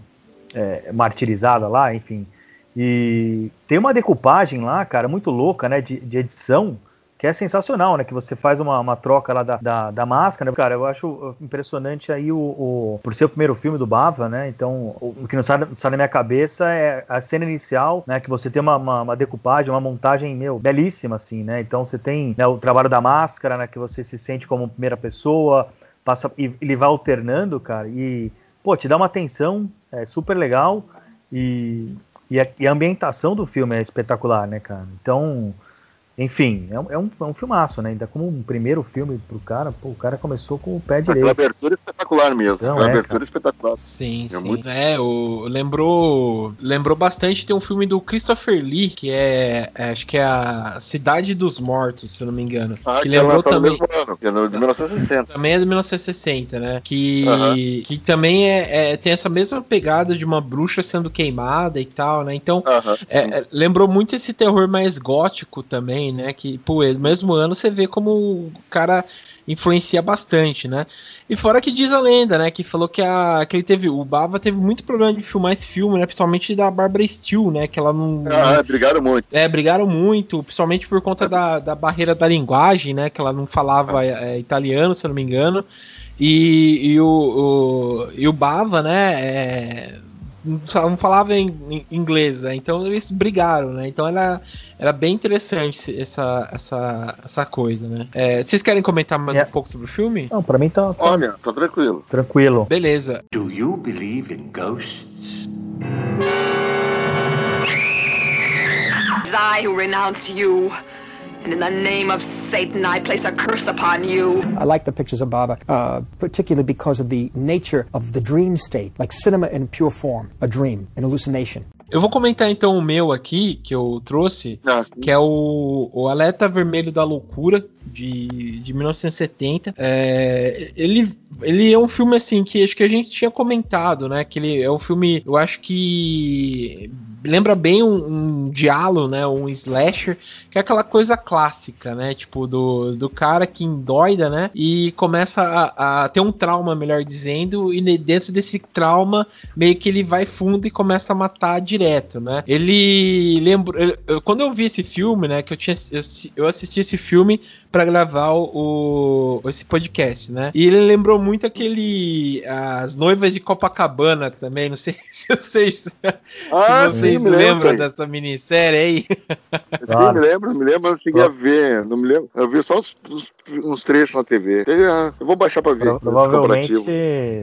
é, martirizada lá, enfim. E tem uma decupagem lá, cara, muito louca, né, de, de edição, que é sensacional, né? Que você faz uma, uma troca lá da, da, da, máscara. Cara, eu acho impressionante aí o, o, Por ser o primeiro filme do Bava, né? Então, o, que não sai, sai na minha cabeça é a cena inicial, né? Que você tem uma, uma, uma, decupagem, uma montagem, meu, belíssima, assim, né? Então você tem né, o trabalho da máscara, né? Que você se sente como primeira pessoa, passa e ele vai alternando, cara, e pô, te dá uma atenção é super legal e, e, a, e a ambientação do filme é espetacular, né, cara? Então, enfim, é um, é, um, é um filmaço, né? Ainda como um primeiro filme pro cara, pô, o cara começou com o pé direito. A abertura é espetacular mesmo. Não, a é, abertura é espetacular. Sim, é sim. Muito... É, o, lembrou, lembrou bastante, tem um filme do Christopher Lee, que é, é acho que é a Cidade dos Mortos, se eu não me engano. Ah, que, que lembrou também. Ano, que é de 1960. Também é de 1960, né? Que, uh -huh. que também é, é, tem essa mesma pegada de uma bruxa sendo queimada e tal, né? Então, uh -huh. é, lembrou muito esse terror mais gótico também também, né? Que, pô, no mesmo ano você vê como o cara influencia bastante, né? E fora que diz a lenda, né? Que falou que, a, que ele teve. O Bava teve muito problema de filmar esse filme, né? Principalmente da Barbara Steele, né? Que ela não. Ah, brigaram muito. É, brigaram muito, principalmente por conta da, da barreira da linguagem, né? Que ela não falava é, italiano, se eu não me engano. E, e, o, o, e o Bava, né? É, não falava em, inglês, né? então eles brigaram, né? Então era, era bem interessante essa, essa, essa coisa, né? É, vocês querem comentar mais yeah. um pouco sobre o filme? Não, pra mim tá, tá. Olha, tá tranquilo. Tranquilo. Beleza. Do you believe in ghosts? I renounce you. And in the name of Satan, I place a curse upon you. I like the pictures of Baba, uh, particularly because of the nature of the dream state, like cinema in pure form, a dream, an hallucination. Eu vou comentar então o meu aqui, que eu trouxe, ah, que é o, o Alerta Vermelho da Loucura, de, de 1970. É, ele, ele é um filme assim que acho que a gente tinha comentado, né? Que ele é um filme, eu acho que lembra bem um, um diálogo, né? Um slasher, que é aquela coisa clássica, né? Tipo, do, do cara que endoida, né? E começa a, a ter um trauma, melhor dizendo, e dentro desse trauma, meio que ele vai fundo e começa a matar direto, né? Ele lembra. Quando eu vi esse filme, né? Que eu tinha. Eu assisti esse filme para gravar o, esse podcast, né? E ele lembrou muito aquele as noivas de Copacabana também, não sei se vocês, ah, se vocês sim, lembram lembro, dessa minissérie aí. Sim, me lembro, me lembro, eu cheguei a ver, não me lembro, eu vi só uns, uns trechos na TV. Eu vou baixar para ver. Provavelmente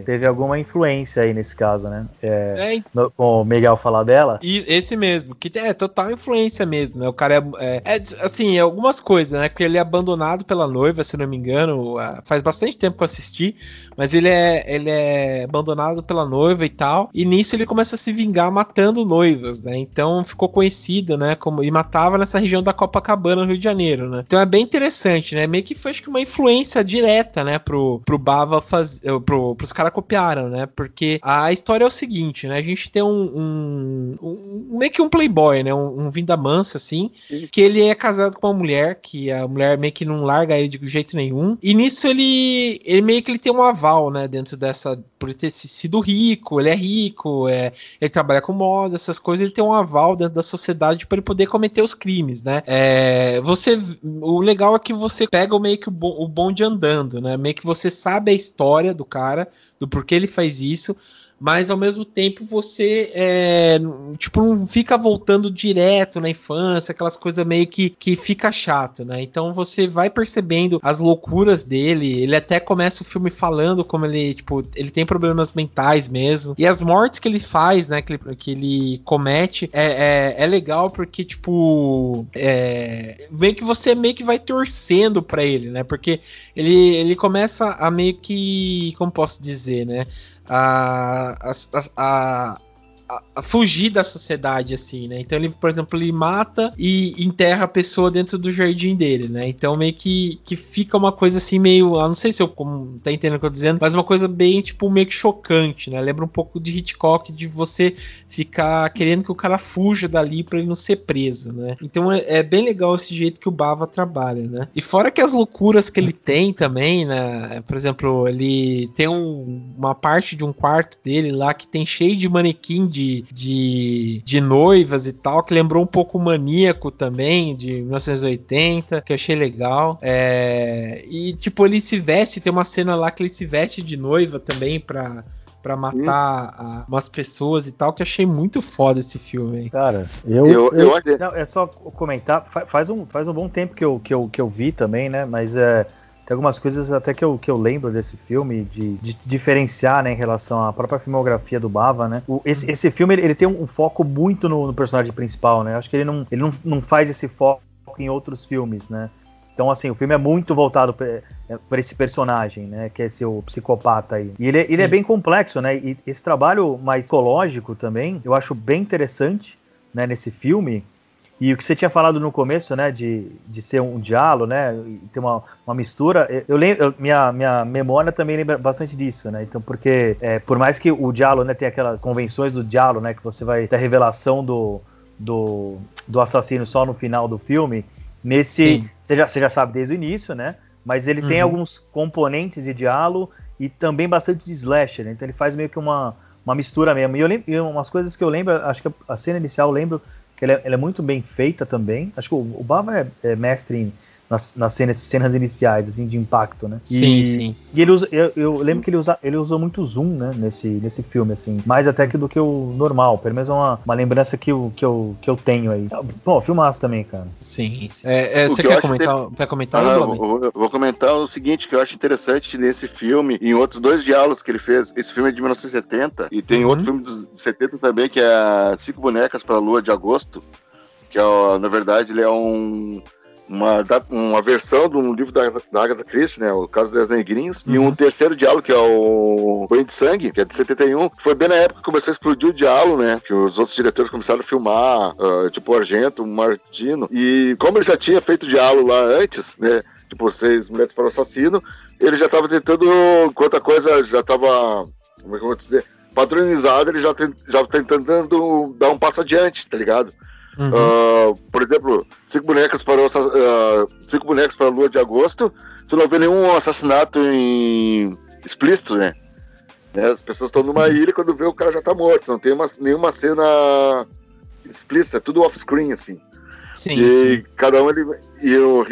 teve alguma influência aí nesse caso, né? É, é, no, o Miguel falar dela. E esse mesmo, que é total influência mesmo, né? O cara é, é, é assim, algumas coisas, né? Que ele é abandonado pela noiva, se não me engano. Faz bastante tempo que eu assisti, mas ele é, ele é abandonado pela noiva e tal. E nisso ele começa a se vingar matando noivas, né? Então ficou conhecido, né? Como, e matava nessa região da Copacabana, no Rio de Janeiro, né? Então é bem interessante, né? Meio que foi acho que uma influência direta, né? Pro, pro Bava fazer. Pro, pros caras copiaram, né? Porque a história é o seguinte, né? A gente tem um. um, um meio que um playboy, né? Um, um Vinda Mansa, assim. Que ele é casado com uma mulher, que a mulher meio que não larga ele de jeito nenhum. E nisso ele. Ele meio que ele tem um aval, né? Dentro dessa. Por ele ter sido rico, ele é rico, é, ele trabalha com moda, essas coisas, ele tem um aval dentro da sociedade para ele poder cometer os crimes, né? É, você. O legal é que você pega o meio que o, o bonde andando, né? Meio que você sabe a história do cara, do porquê ele faz isso mas ao mesmo tempo você é, tipo não fica voltando direto na infância, aquelas coisas meio que, que fica chato, né? Então você vai percebendo as loucuras dele, ele até começa o filme falando como ele, tipo, ele tem problemas mentais mesmo, e as mortes que ele faz, né, que ele, que ele comete, é, é, é legal porque, tipo, é, meio que você meio que vai torcendo para ele, né? Porque ele, ele começa a meio que, como posso dizer, né? A, a, a, a, fugir da sociedade, assim, né? Então ele, por exemplo, ele mata e enterra a pessoa dentro do jardim dele, né? Então meio que, que fica uma coisa assim meio. Eu não sei se eu como, tá entendendo o que eu tô dizendo, mas uma coisa bem, tipo, meio que chocante, né? Lembra um pouco de Hitchcock, de você ficar querendo que o cara fuja dali para ele não ser preso, né? Então é, é, bem legal esse jeito que o Bava trabalha, né? E fora que as loucuras que ele tem também, né? Por exemplo, ele tem um, uma parte de um quarto dele lá que tem cheio de manequim de, de, de noivas e tal, que lembrou um pouco o Maníaco também, de 1980, que eu achei legal. É, e, tipo, ele se veste, tem uma cena lá que ele se veste de noiva também pra para matar hum. umas pessoas e tal, que achei muito foda esse filme. Cara, eu. eu, eu, eu não, é só comentar. Faz um, faz um bom tempo que eu, que, eu, que eu vi também, né? Mas é. Tem algumas coisas até que eu, que eu lembro desse filme, de, de diferenciar, né, em relação à própria filmografia do Bava, né? O, esse, esse filme, ele, ele tem um, um foco muito no, no, personagem principal, né? Acho que ele não, ele não, não faz esse foco em outros filmes, né? Então, assim, o filme é muito voltado para é, esse personagem, né? Que é esse o psicopata aí. E ele, é, ele é bem complexo, né? E esse trabalho mais psicológico também, eu acho bem interessante, né? Nesse filme, e o que você tinha falado no começo, né, de, de ser um diálogo, né, e ter uma, uma mistura, eu lembro, minha, minha memória também lembra bastante disso, né, então porque é, por mais que o diálogo, né, tem aquelas convenções do diálogo, né, que você vai ter a revelação do, do, do assassino só no final do filme, nesse, você já, você já sabe desde o início, né, mas ele uhum. tem alguns componentes de diálogo e também bastante de slasher, né, então ele faz meio que uma, uma mistura mesmo, e eu lembro, e umas coisas que eu lembro, acho que a cena inicial eu lembro que ela é, ela é, muito bem feita também. Acho que o, o Bava é, é mestre em, nas, nas cenas, cenas iniciais, assim, de impacto, né? E, sim, sim. E ele usa, eu, eu lembro que ele, usa, ele usou muito zoom, né, nesse, nesse filme, assim, mais até que do que o normal, pelo menos é uma, uma lembrança que eu, que, eu, que eu tenho aí. Bom, filmaço também, cara. Sim, sim. É, é, você quer comentar, quer comentar? Ah, eu, vou, vou comentar o seguinte, que eu acho interessante nesse filme, em outros dois diálogos que ele fez, esse filme é de 1970, e tem uhum. outro filme dos 70 também, que é Cinco Bonecas para a Lua de Agosto, que é, na verdade ele é um, uma, uma versão de um livro da, da Agatha Christie, né, o Caso das Negrinhos, uhum. e um uhum. terceiro diálogo que é o Banho de Sangue, que é de 71, que foi bem na época que começou a explodir o diálogo, né, que os outros diretores começaram a filmar, uh, tipo o Argento, o Martino, e como ele já tinha feito diálogo lá antes, né, tipo Seis Mulheres para o Assassino, ele já estava tentando, enquanto a coisa já estava, como é que eu vou dizer, padronizada, ele já, tem, já tentando dar um passo adiante, tá ligado? Uhum. Uh, por exemplo, cinco bonecas para o, uh, cinco bonecas para a lua de agosto. Tu não vê nenhum assassinato em explícito, né? né? As pessoas estão numa ilha e quando vê o cara já tá morto. Não tem uma, nenhuma cena explícita, é tudo off-screen, assim. Sim, e sim. cada um ele. E o,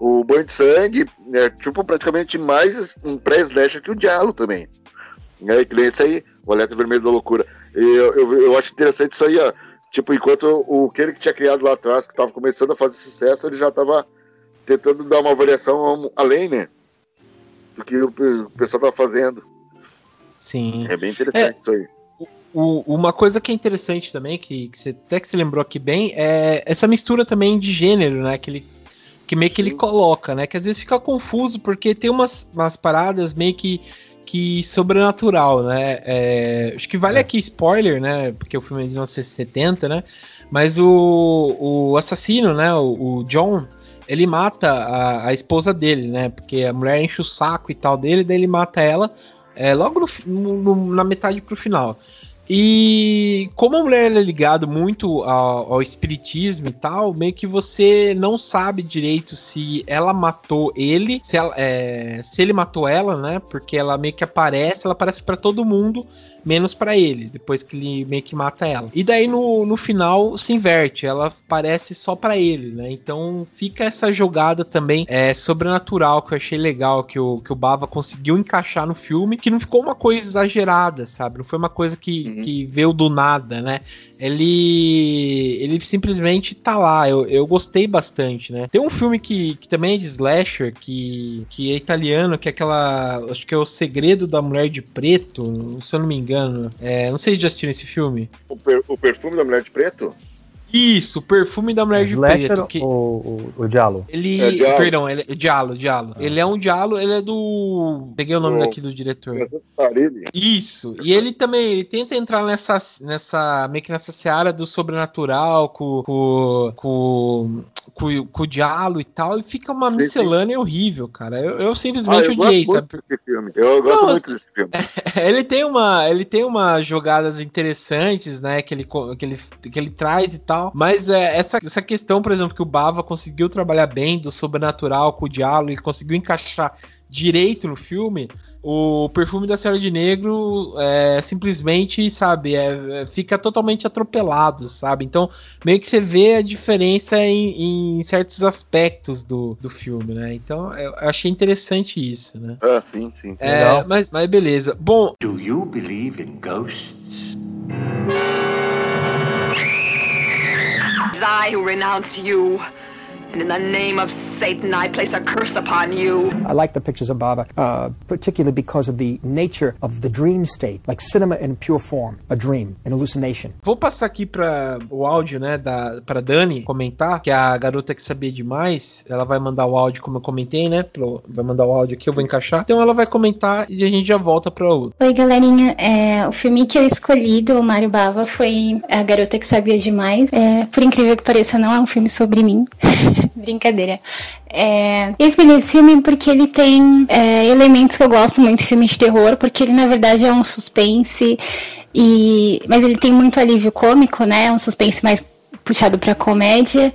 o banho de sangue é tipo praticamente mais um pré-slash que o Diallo também. É, que nem esse aí, o alerta vermelho da loucura. E eu, eu, eu acho interessante isso aí, ó. Tipo, enquanto o que ele que tinha criado lá atrás, que estava começando a fazer sucesso, ele já estava tentando dar uma variação além, né? Do que o, pessoal estava fazendo. Sim. É bem interessante é, isso aí. O, uma coisa que é interessante também, que, que você até que se lembrou aqui bem, é essa mistura também de gênero, né? Que ele que meio que ele coloca, né? Que às vezes fica confuso, porque tem umas, umas paradas meio que que sobrenatural, né? É, acho que vale aqui spoiler, né? Porque o filme é de 1970, né? Mas o, o assassino, né? O, o John, ele mata a, a, esposa dele, né? Porque a mulher enche o saco e tal dele, daí ele mata ela é, logo no, no, na metade pro final. E como a mulher é ligada muito ao, ao, espiritismo e tal, meio que você não sabe direito se ela matou ele, se, ela, é, se ele matou ela, né? Porque ela meio que aparece, ela aparece para todo mundo menos para ele, depois que ele meio que mata ela. E daí no, no final se inverte, ela parece só para ele, né? Então fica essa jogada também é, sobrenatural que eu achei legal, que o, que o Bava conseguiu encaixar no filme, que não ficou uma coisa exagerada, sabe? Não foi uma coisa que, uhum. que veio do nada, né? Ele ele simplesmente tá lá. Eu, eu gostei bastante, né? Tem um filme que, que também é de slasher, que, que é italiano, que é aquela. Acho que é O Segredo da Mulher de Preto, se eu não me engano. É, não sei se já assistiram esse filme. O, per, o Perfume da Mulher de Preto? Isso, Perfume da Mulher de Preto. Que... O, o, o Diallo. Ele. É Diallo. Perdão, ele é Diallo, Diallo. Ah. Ele é um Diallo, ele é do. Peguei o nome daqui do diretor. Isso. E ele também ele tenta entrar nessa, nessa. meio que nessa seara do sobrenatural, com, com, com, com, com o Diallo e tal. E fica uma sim, miscelânea sim. horrível, cara. Eu, eu simplesmente ah, eu odiei, sabe? Filme. Eu gosto Não, muito desse filme. ele tem uma. Ele tem umas jogadas interessantes, né? Que ele, que ele, que ele traz e tal tal. Mas é, essa, essa questão, por exemplo, que o Bava conseguiu trabalhar bem do sobrenatural com o diálogo e conseguiu encaixar direito no filme, o perfume da Senhora de Negro é, simplesmente, sabe, é, é, fica totalmente atropelado, sabe? Então, meio que você vê a diferença em, em certos aspectos do, do filme, né? Então, eu achei interessante isso, né? Ah, sim, sim. É, mas, mas beleza. Bom. Do you believe in ghosts? I who renounce you. And in the name of Satan, I place a curse upon you. I like the pictures of Baba, uh, particularly because of the nature of the dream state, like cinema in pure form, a dream, an hallucination. Vou passar aqui para o áudio, né, da para Dani comentar, que é a garota que sabia demais, ela vai mandar o áudio como eu comentei, né? Pro, vai mandar o áudio aqui, eu vou encaixar. Então ela vai comentar e a gente já volta para outro. Oi, galerinha. É, o filme que eu escolhi do Mário Bava foi A Garota que Sabia Demais. É, por incrível que pareça, não é um filme sobre mim. Brincadeira. É, eu escolhi esse filme porque ele tem é, elementos que eu gosto muito de filmes de terror, porque ele na verdade é um suspense, e, mas ele tem muito alívio cômico, né? É um suspense mais puxado pra comédia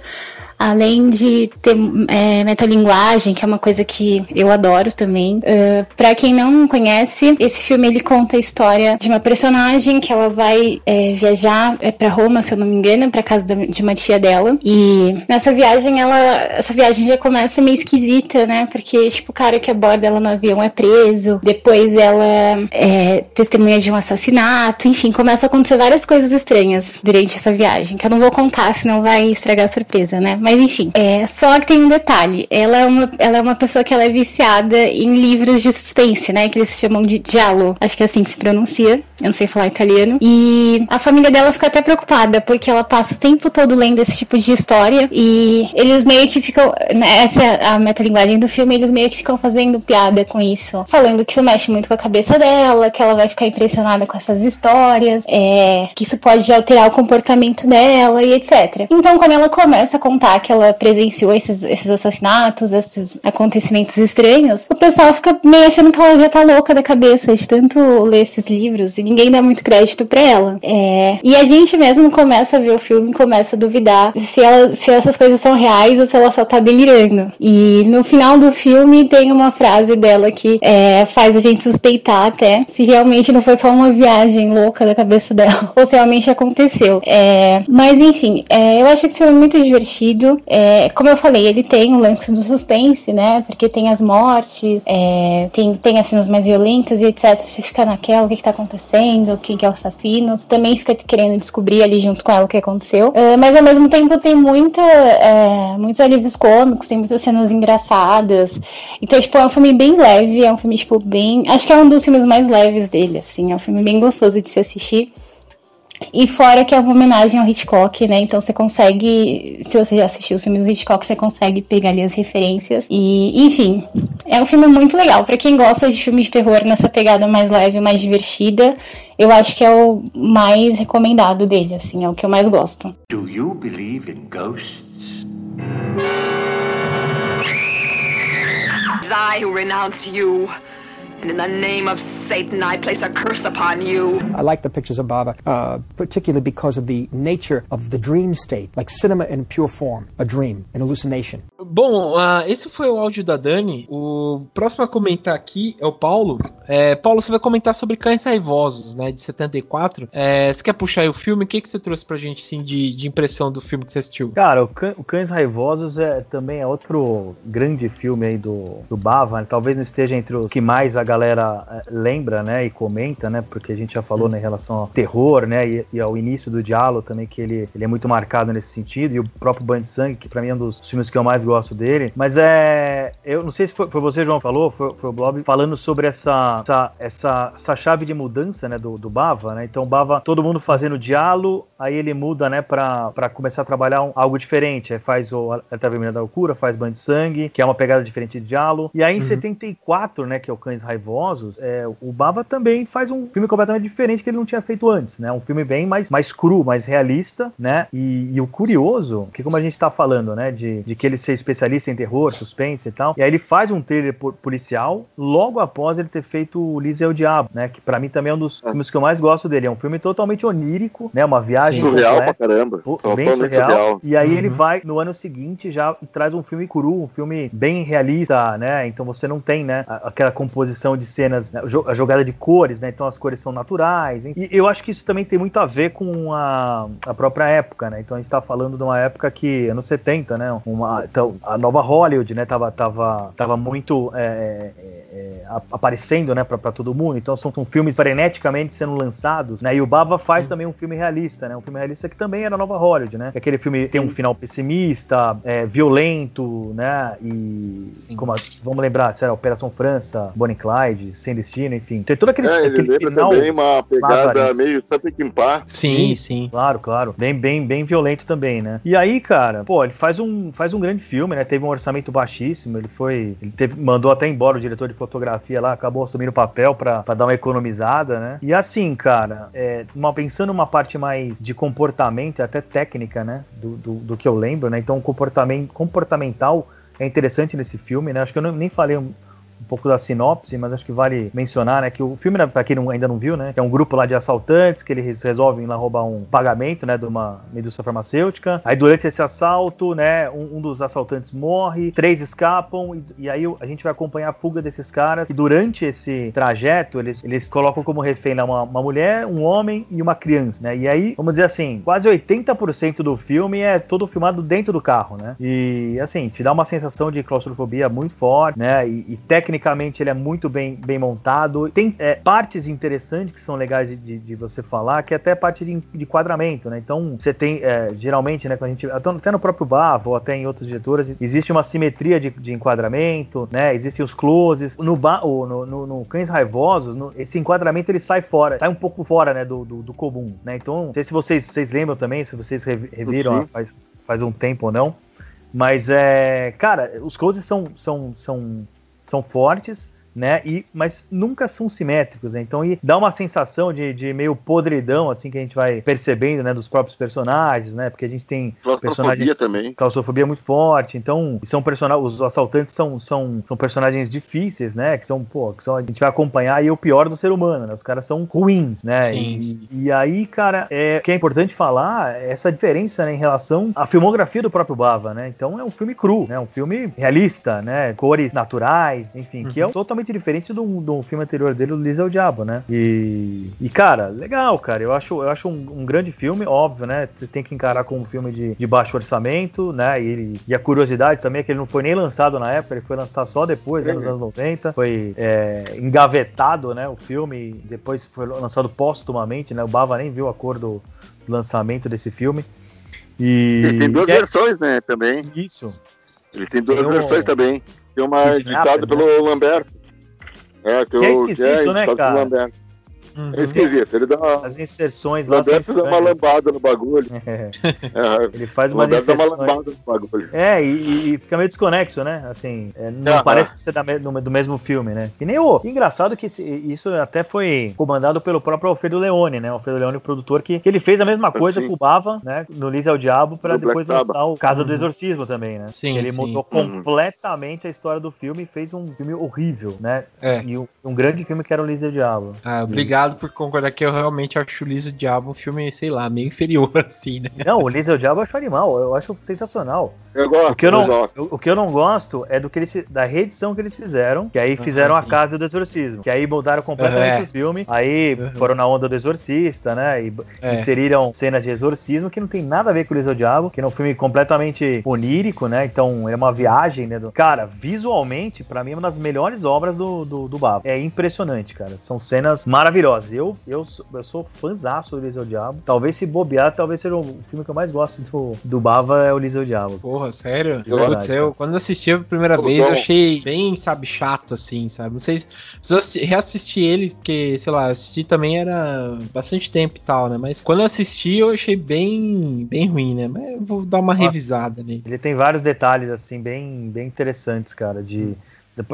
além de ter é, metalinguagem, que é uma coisa que eu adoro também. Uh, para quem não conhece, esse filme ele conta a história de uma personagem que ela vai é, viajar é, para Roma, se eu não me engano, para casa de uma tia dela. E nessa viagem, ela, essa viagem já começa meio esquisita, né? Porque tipo o cara que aborda ela no avião é preso. Depois ela é testemunha de um assassinato. Enfim, começa a acontecer várias coisas estranhas durante essa viagem, que eu não vou contar, senão vai estragar a surpresa, né? Mas enfim, é, só que tem um detalhe. Ela é uma, ela é uma pessoa que ela é viciada em livros de suspense, né? Que eles chamam de giallo. Acho que é assim que se pronuncia. Eu não sei falar italiano. E a família dela fica até preocupada, porque ela passa o tempo todo lendo esse tipo de história. E eles meio que ficam. Né, essa é a metalinguagem do filme, eles meio que ficam fazendo piada com isso. Falando que isso mexe muito com a cabeça dela, que ela vai ficar impressionada com essas histórias, é, que isso pode alterar o comportamento dela e etc. Então, quando ela começa a contar que ela presenciou esses, esses assassinatos, esses acontecimentos estranhos, o pessoal fica meio achando que ela já tá louca da cabeça de tanto ler esses livros e ninguém dá muito crédito pra ela. É, e a gente mesmo começa a ver o filme começa a duvidar se, ela, se essas coisas são reais ou se ela só tá delirando. E no final do filme tem uma frase dela que é, faz a gente suspeitar até se realmente não foi só uma viagem louca da cabeça dela ou se realmente aconteceu. É, mas enfim, é, eu acho que filme é muito divertido. É, como eu falei, ele tem o lance do suspense, né? Porque tem as mortes, é, tem, tem as cenas mais violentas e etc. Você fica naquela, o que, que tá acontecendo, quem que é o assassino. Você também fica querendo descobrir ali junto com ela o que aconteceu. É, mas ao mesmo tempo tem muita, é, muitos alívios cômicos, tem muitas cenas engraçadas. Então, tipo, é um filme bem leve, é um filme, tipo, bem. Acho que é um dos filmes mais leves dele, assim. É um filme bem gostoso de se assistir. E fora que é uma homenagem ao Hitchcock, né? Então você consegue, se você já assistiu os filmes do Hitchcock, você consegue pegar ali as referências. E, enfim, é um filme muito legal. para quem gosta de filmes de terror nessa pegada mais leve, mais divertida, eu acho que é o mais recomendado dele, assim, é o que eu mais gosto. Do you believe in ghosts? I who renounce you. And in the name of Satan, I place a curse upon you. I like the pictures of Baba, uh, particularly because of the nature of the dream state, like cinema in pure form, a dream, an hallucination. Bom, uh, esse foi o áudio da Dani. O próximo a comentar aqui é o Paulo. É, Paulo, você vai comentar sobre Cães Raivosos, né, de 74. É, você quer puxar aí o filme? O que, que você trouxe pra gente, assim, de, de impressão do filme que você assistiu? Cara, o, Cães Raivosos é, também é outro grande filme aí do, do Bava. Né? Talvez não esteja entre os que mais a galera é, lembra, né, e comenta, né, porque a gente já falou, né, em relação ao terror, né, e, e, ao início do diálogo também, que ele, ele é muito marcado nesse sentido, e o próprio Banho de Sangue, que pra mim é um dos filmes que eu mais gosto dele, mas é, eu não sei se foi, foi você, João, falou, foi, foi o Blob, falando sobre essa, essa, essa, essa chave de mudança, né, do, do Bava, né, então Bava, todo mundo fazendo diálogo, aí ele muda, né, pra, pra começar a trabalhar um, algo diferente, aí faz o Vermelha da Loucura, faz Banho de Sangue, que é uma pegada diferente de diálogo, e aí em uhum. 74, né, que é o Cães Raivosos, Raivosos, é, o Bava também faz um filme completamente diferente que ele não tinha feito antes, né? Um filme bem mais, mais cru, mais realista, né? E, e o curioso, que como a gente está falando, né? De, de que ele ser especialista em terror, suspense e tal, e aí ele faz um trailer policial logo após ele ter feito o Lise é o Diabo, né? Que para mim também é um dos é. filmes que eu mais gosto dele. É um filme totalmente onírico, né? Uma viagem Sim. surreal pra caramba. Bem surreal. surreal. E aí uhum. ele vai no ano seguinte já traz um filme cru, um filme bem realista, né? Então você não tem, né? Aquela composição de cenas, né, a jogada de cores, né? Então as cores são naturais. E eu acho que isso também tem muito a ver com a, a própria época, né? Então a gente tá falando de uma época que, anos 70, né? Uma, então, a nova Hollywood, né? Tava, tava, tava muito é, é, é aparecendo, né? Pra, pra todo mundo. Então são, são filmes freneticamente sendo lançados, né? E o Baba faz também um filme realista, né? Um filme realista que também era nova Hollywood, né? Aquele filme tem um final pessimista, é, violento, né? E como a, vamos lembrar, será Operação França, Bonnie Clyde, Clyde, Sem Destino, enfim. Tem todo aquele, é, aquele ele final. também uma pegada meio Pequim Park. Sim, sim. Claro, claro. Bem, bem, bem violento também, né? E aí, cara, pô, ele faz um, faz um grande filme, né? Teve um orçamento baixíssimo, ele foi. Ele teve, mandou até embora o diretor de fotografia lá, acabou assumindo o papel pra, pra dar uma economizada, né? E assim, cara, é, uma, pensando uma parte mais de comportamento, até técnica, né? Do, do, do que eu lembro, né? Então, comportamento, comportamental é interessante nesse filme, né? Acho que eu não, nem falei um pouco da sinopse, mas acho que vale mencionar, né, que o filme, né, para quem não, ainda não viu, né, é um grupo lá de assaltantes que eles resolvem lá roubar um pagamento, né, de uma indústria farmacêutica. Aí durante esse assalto, né, um, um dos assaltantes morre, três escapam e, e, aí a gente vai acompanhar a fuga desses caras. E durante esse trajeto, eles, eles colocam como refém né, uma, uma mulher, um homem e uma criança, né? E aí, vamos dizer assim, quase 80% do filme é todo filmado dentro do carro, né? E assim, te dá uma sensação de claustrofobia muito forte, né? E, e tecnicamente ele é muito bem, bem montado. Tem é, partes interessantes que são legais de, de, você falar, que é até parte de, de enquadramento, né? Então, você tem, é, geralmente, né, quando a gente. Até no próprio Bavo, ou até em outros diretores, existe uma simetria de, de enquadramento, né? Existem os closes. No, ba, no, no, no Cães Raivosos, no, esse enquadramento ele sai fora, sai um pouco fora, né, do, do, do comum, né? Então, não sei se vocês, vocês lembram também, se vocês reviram faz, faz um tempo ou não. Mas é. Cara, os closes são, são, são são fortes né? E, mas nunca são simétricos, né? Então, e dá uma sensação de, de meio podridão, assim, que a gente vai percebendo, né? Dos próprios personagens, né? Porque a gente tem personagens... também. Claustrofobia muito forte, então, são personagens... Os assaltantes são, são, são personagens difíceis, né? Que são, pô, que são, a gente vai acompanhar e o pior do ser humano, né? Os caras são ruins, né? Sim. E, e aí, cara, é, o que é importante falar é essa diferença, né? Em relação à filmografia do próprio Bava, né? Então, é um filme cru, né? Um filme realista, né? Cores naturais, enfim, uhum. que é um totalmente totalmente diferente do, do filme anterior dele, o Liz é o Diabo, né? E, e cara, legal, cara. Eu acho, eu acho um, um, grande filme, óbvio, né? Você tem que encarar como um filme de, de baixo orçamento, né? E, e, a curiosidade também é que ele não foi nem lançado na época, ele foi lançado só depois, né, nos anos 90. Foi é, engavetado, né? O filme, depois foi lançado póstumamente, né? O Bava nem viu a cor do lançamento desse filme. E, e tem duas é... versões, né? Também. Isso. Ele tem duas tem versões também. Tem uma editada pelo Lamberto. É, teu, que é esquisito, é, né, cara? Uhum. É esquisito. Ele dá uma. As inserções O lá Roberto dá uma estranhas. lambada no bagulho. É, É, ele faz o umas Roberto dá uma inserções. lambada no bagulho. É, e, e fica meio desconexo, né? Assim, é, não Aham. parece ser da me- no- do mesmo filme, né? E nem o. Engraçado que esse- isso até foi comandado pelo próprio Alfredo Leone, né? O Alfredo Leone, o produtor, que, que ele fez a mesma coisa Sim. com o Bava, né? No Liz é o Diabo, pra Do Black depois Sabbath. lançar o Casa do Uhum. Exorcismo também, né? Sim, ele sim. mudou completamente a história do filme e fez um filme horrível, né? É. E um, um grande filme que era o Liz é o Diabo. Ah, obrigado por concordar que eu realmente acho o Liso Diabo um filme, sei lá, meio inferior, assim, né? Não, o Liz é o Diabo eu acho animal, eu acho sensacional. Eu gosto, O que eu não, gosto. o, o que eu não gosto é do que eles, da reedição que eles fizeram, que aí Ah, fizeram a sim. Casa do Exorcismo, que aí mudaram completamente é. o filme, aí Aham. foram na onda do Exorcista, né, e É. inseriram cenas de exorcismo que não tem nada a ver com o Liso Diabo, que é um filme completamente onírico, né, então é uma viagem, né, do... cara, visualmente, pra mim é uma das melhores obras do, do, do Babo, é impressionante, cara, são cenas maravilhosas, eu, eu, sou- eu sou fãzaço do Liso Diabo, talvez se bobear, talvez seja o filme que eu mais gosto do, do Bava é o Diabo. Porra, sério? De verdade, Putz, eu, quando assisti a primeira Pô, vez, eu bom. achei bem, sabe, chato, assim, sabe? Não sei se. Preciso assi- reassistir ele, porque, sei lá, assisti também era bastante tempo e tal, né? Mas quando eu assisti, eu achei bem, bem ruim, né? Mas eu vou dar uma Nossa. revisada ali. Ele tem vários detalhes, assim, bem, bem interessantes, cara, de, de,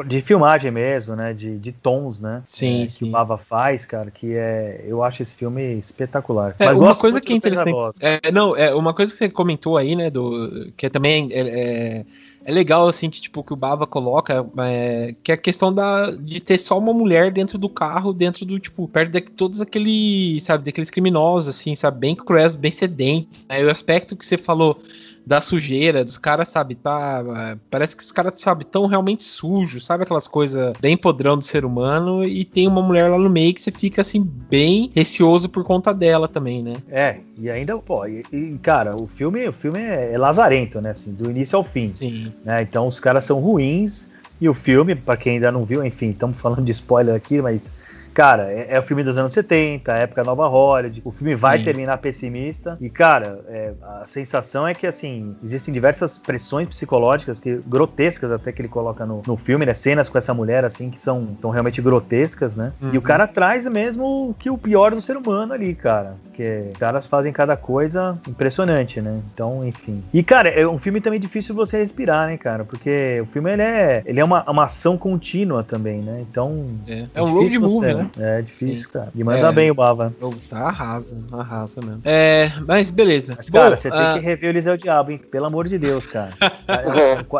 de filmagem mesmo, né? De, de tons, né? Sim, é, sim. Que o Bava faz, cara, que é. Eu acho esse filme espetacular. É, Mas uma coisa que é interessante. É, não, é uma coisa que você comentou aí, né, do que é também é, é, é legal assim que tipo que o Bava coloca, é, que é a questão da de ter só uma mulher dentro do carro, dentro do tipo perto de todos aqueles, sabe, daqueles criminosos assim, sabe, bem cruéis, bem sedentes. Né? E o aspecto que você falou da sujeira, dos caras, sabe, tá. é, Parece que os caras, sabe, tão realmente sujos, sabe aquelas coisas bem podrão do ser humano, e tem uma mulher lá no meio que você fica assim, bem receoso por conta dela também, né? É, e ainda, pô, e, e, cara, o filme, o filme é, é lazarento, né? Assim, do início ao fim. Sim. né? Então os caras são ruins. E o filme, pra quem ainda não viu, enfim, estamos falando de spoiler aqui, mas. Cara, é, é o filme dos anos 70, época Nova Hollywood. O filme vai Sim. terminar pessimista. E, cara, é, a sensação é que, assim, existem diversas pressões psicológicas, que, grotescas até que ele coloca no, no filme, né? Cenas com essa mulher, assim, que são, são realmente grotescas, né? E o Uhum. cara traz mesmo que o pior do ser humano ali, cara. Que os caras fazem cada coisa impressionante, né? Então, enfim. E, cara, é um filme também difícil você respirar, né, cara? Porque o filme, ele é, ele é uma, uma ação contínua também, né? Então... É, é um road movie, né? É difícil, Sim. cara. E manda É. bem o Bava. Tá arrasa, arrasa mesmo. É, mas beleza. Mas, cara, Bom, você ah, tem que rever o Eliseu Diabo, hein? Pelo amor de Deus, cara.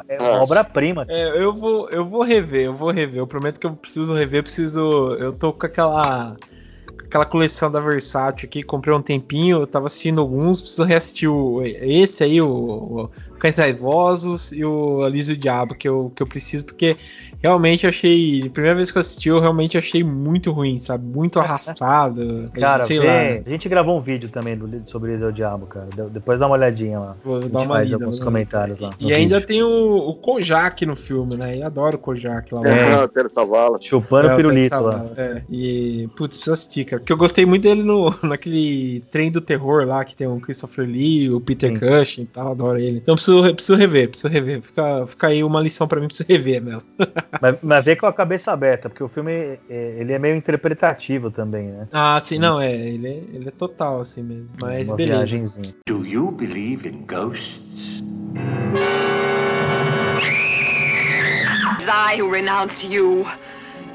É, é uma obra-prima. é, eu vou, eu vou rever, eu vou rever. Eu prometo que eu preciso rever, eu preciso. Eu tô com aquela. Aquela coleção da Versátil aqui, comprei um tempinho, eu tava assistindo alguns, preciso reassistir o, esse aí, o, o Cães Raivosos e o Alísio Diabo, que eu, que eu preciso, porque realmente achei. Primeira vez que eu assisti, eu realmente achei muito ruim, sabe? Muito arrastado. Cara, sei vê- lá. né? a gente gravou um vídeo também do, sobre o Eliseu Diabo, cara. De- Depois dá uma olhadinha lá. Vou A dar gente uma faz lida. alguns comentários lá. E ainda tem o, o Kojak no filme, né? Eu adoro o Kojak lá. É. Ah, Terça Vala. Chupando É, o pirulito lá. É, e, putz, precisa assistir, cara. Porque eu gostei muito dele no, naquele trem do terror lá, que tem o Christopher Lee, o Peter Sim. Cushing e tal, adoro ele. Então preciso, preciso rever, preciso rever. Fica, fica aí uma lição pra mim, preciso rever, né? Mas, mas vê com a cabeça aberta, porque o filme é, ele é meio interpretativo também, né? Ah, sim, não, é, ele é, ele é total, assim mesmo. Mas uma beleza. viagenzinha. Do you believe in ghosts? I renounce you.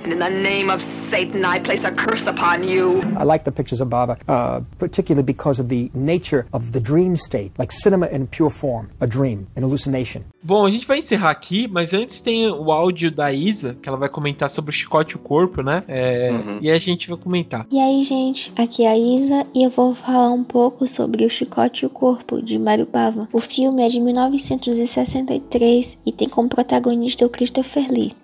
And in the name of Satan, I place a curse upon you. I like the pictures of Baba, uh, particularly because of the nature of the dream state, like cinema in pure form, a dream, an hallucination. Bom, a gente vai encerrar aqui, mas antes tem o áudio da Isa, que ela vai comentar sobre o chicote e o corpo, né? É, Uhum. E a gente vai comentar. E aí, gente, aqui é a Isa e eu vou falar um pouco sobre O Chicote e o Corpo, de Mário Bava. O filme é de 1963 e tem como protagonista o Christopher Lee.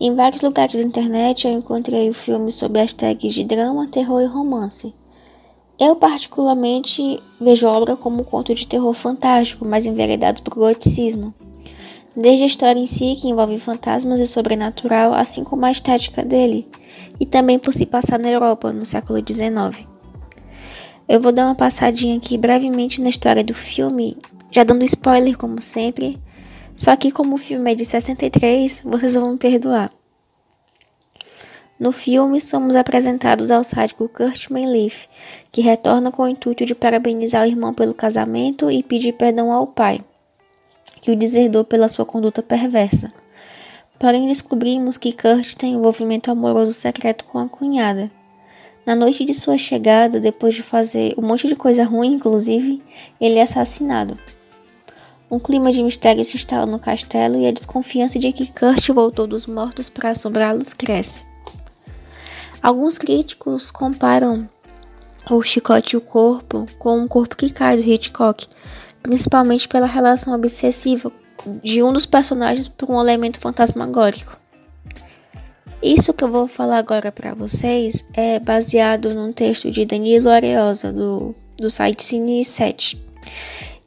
Em vários lugares da internet eu encontrei o filme sob as tags de drama, terror e romance. Eu, particularmente, vejo a obra como um conto de terror fantástico, mas enveredado por goticismo. Desde a história em si, que envolve fantasmas e sobrenatural, assim como a estética dele, e também por se passar na Europa, no século XIX. Eu vou dar uma passadinha aqui brevemente na história do filme, já dando spoiler como sempre, só que como o filme é de 63, vocês vão me perdoar. No filme, somos apresentados ao sádico Kurt Mayleaf, que retorna com o intuito de parabenizar o irmão pelo casamento e pedir perdão ao pai, que o deserdou pela sua conduta perversa. Porém, descobrimos que Kurt tem envolvimento amoroso secreto com a cunhada. Na noite de sua chegada, depois de fazer um monte de coisa ruim, inclusive, ele é assassinado. Um clima de mistério se instala no castelo e a desconfiança de que Kurt voltou dos mortos para assombrá-los cresce. Alguns críticos comparam o chicote e o corpo com um corpo que cai do Hitchcock, principalmente pela relação obsessiva de um dos personagens por um elemento fantasmagórico. Isso que eu vou falar agora para vocês é baseado num texto de Danilo Areosa, do, do site Cine 7.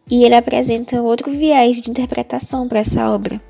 E ele apresenta outro viés de interpretação para essa obra.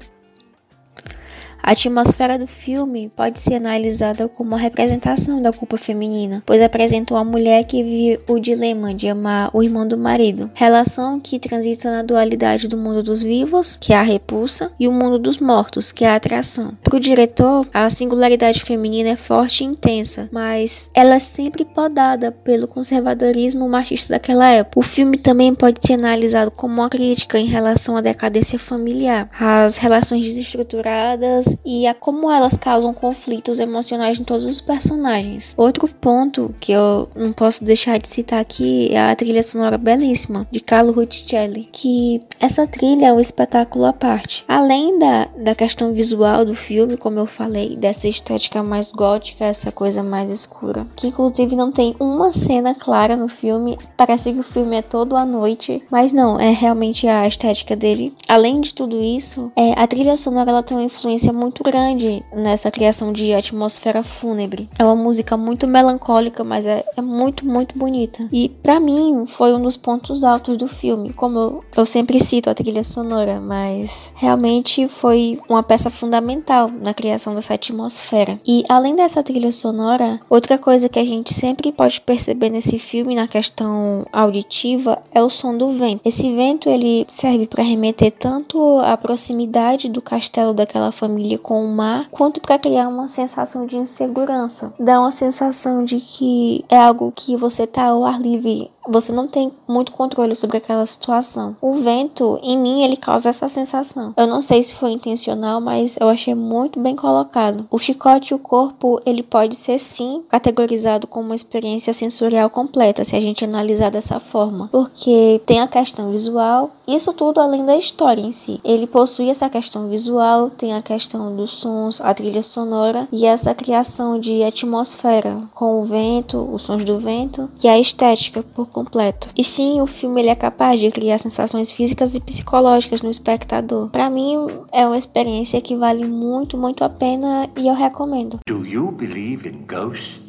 A atmosfera do filme pode ser analisada como uma representação da culpa feminina, pois apresenta uma mulher que vive o dilema de amar o irmão do marido, relação que transita na dualidade do mundo dos vivos, que é a repulsa, e o mundo dos mortos, que é a atração. Para o diretor, a singularidade feminina é forte e intensa, mas ela é sempre podada pelo conservadorismo machista daquela época. O filme também pode ser analisado como uma crítica em relação à decadência familiar, às relações desestruturadas e a como elas causam conflitos emocionais em todos os personagens. Outro ponto que eu não posso deixar de citar aqui é a trilha sonora belíssima de Carlo Ruticelli, que essa trilha é um espetáculo à parte. Além da, da questão visual do filme, como eu falei, dessa estética mais gótica, essa coisa mais escura, que inclusive não tem uma cena clara no filme, parece que o filme é todo à noite, mas não, é realmente a estética dele. Além de tudo isso, é, a trilha sonora ela tem uma influência muito grande nessa criação de atmosfera fúnebre. É uma música muito melancólica, mas é, é muito, muito bonita. E para mim foi um dos pontos altos do filme. Como eu, eu sempre cito a trilha sonora, mas realmente foi uma peça fundamental na criação dessa atmosfera. E além dessa trilha sonora, outra coisa que a gente sempre pode perceber nesse filme na questão auditiva é o som do vento. Esse vento ele serve para remeter tanto à proximidade do castelo daquela família com o mar, quanto para criar uma sensação de insegurança. Dá uma sensação de que é algo que você tá ao ar livre, você não tem muito controle sobre aquela situação. O vento, em mim, ele causa essa sensação. Eu não sei se foi intencional, mas eu achei muito bem colocado. O chicote e o corpo, ele pode ser sim categorizado como uma experiência sensorial completa, se a gente analisar dessa forma, porque tem a questão visual, isso tudo além da história em si. Ele possui essa questão visual, tem a questão dos sons, a trilha sonora e essa criação de atmosfera com o vento, os sons do vento e a estética por completo. E sim, o filme ele é capaz de criar sensações físicas e psicológicas no espectador. Para mim, é uma experiência que vale muito, muito a pena e eu recomendo. Do you believe in ghosts?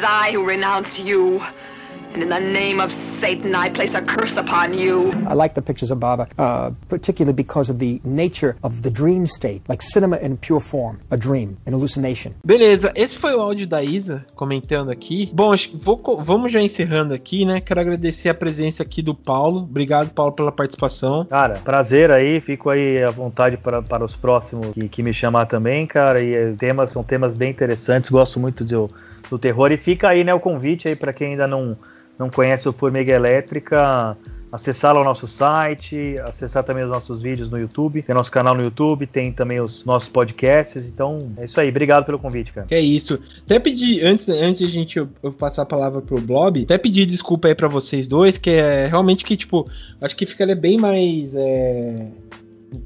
I who renounce you. And in the name of Satan, I place a curse upon you. I like the pictures of Baba, uh, particularly because of the nature of the dream state, like cinema in pure form, a dream, an hallucination. Beleza, esse foi o áudio da Isa comentando aqui. Bom, acho que vou, vamos já encerrando aqui, né? Quero agradecer a presença aqui do Paulo. Obrigado, Paulo, pela participação. Cara, prazer aí, fico aí à vontade para, para os próximos que, que me chamar também, cara. E eh, temas são temas bem interessantes, gosto muito do, do terror. E fica aí, né, o convite aí para quem ainda não não conhece o Formiga Elétrica, acessar lá o nosso site, acessar também os nossos vídeos no YouTube. Tem nosso canal no YouTube, tem também os nossos podcasts. Então, é isso aí. Obrigado pelo convite, cara. É isso. Até pedir, antes, antes de a gente eu, passar a palavra pro Blob, até pedir desculpa aí para vocês dois, que é realmente que, tipo, acho que ficaria bem mais. É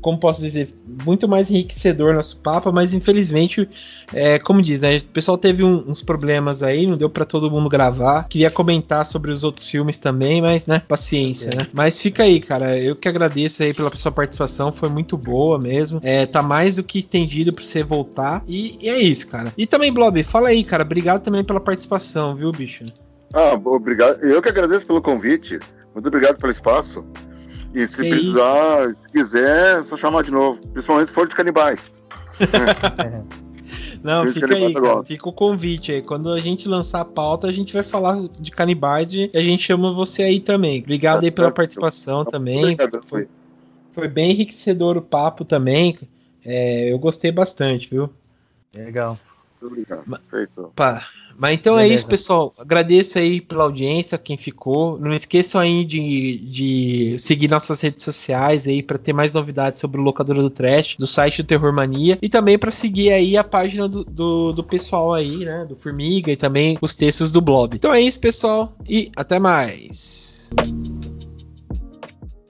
como posso dizer, muito mais enriquecedor nosso papo, mas infelizmente, é, como diz, né, o pessoal teve um, uns problemas aí, não deu para todo mundo gravar. Queria comentar sobre os outros filmes também, mas, né, paciência, é. né? Mas fica aí, cara, eu que agradeço aí pela sua participação, foi muito boa mesmo. É, tá mais do que estendido para você voltar. E, e, é isso, cara. E também, Blob, fala aí, cara, obrigado também pela participação, viu, bicho? Ah, obrigado. Eu que agradeço pelo convite. Muito obrigado pelo espaço. E se que precisar, isso? se quiser, é só chamar de novo. Principalmente se for de canibais. Não, fica aí, cara, fica o convite aí. Quando a gente lançar a pauta, a gente vai falar de canibais e a gente chama você aí também. Obrigado aí pela participação também. Obrigado, foi, foi bem enriquecedor o papo também. É, eu gostei bastante, viu? Legal. Muito obrigado. Feito. Pá. Mas então é Beleza. isso, pessoal. Agradeço aí pela audiência, quem ficou. Não esqueçam aí de, de seguir nossas redes sociais aí para ter mais novidades sobre o Locadora do Trash, do site do Terror Mania e também para seguir aí a página do, do, do pessoal aí, né? Do Formiga e também os textos do blog. Então é isso, pessoal, e até mais.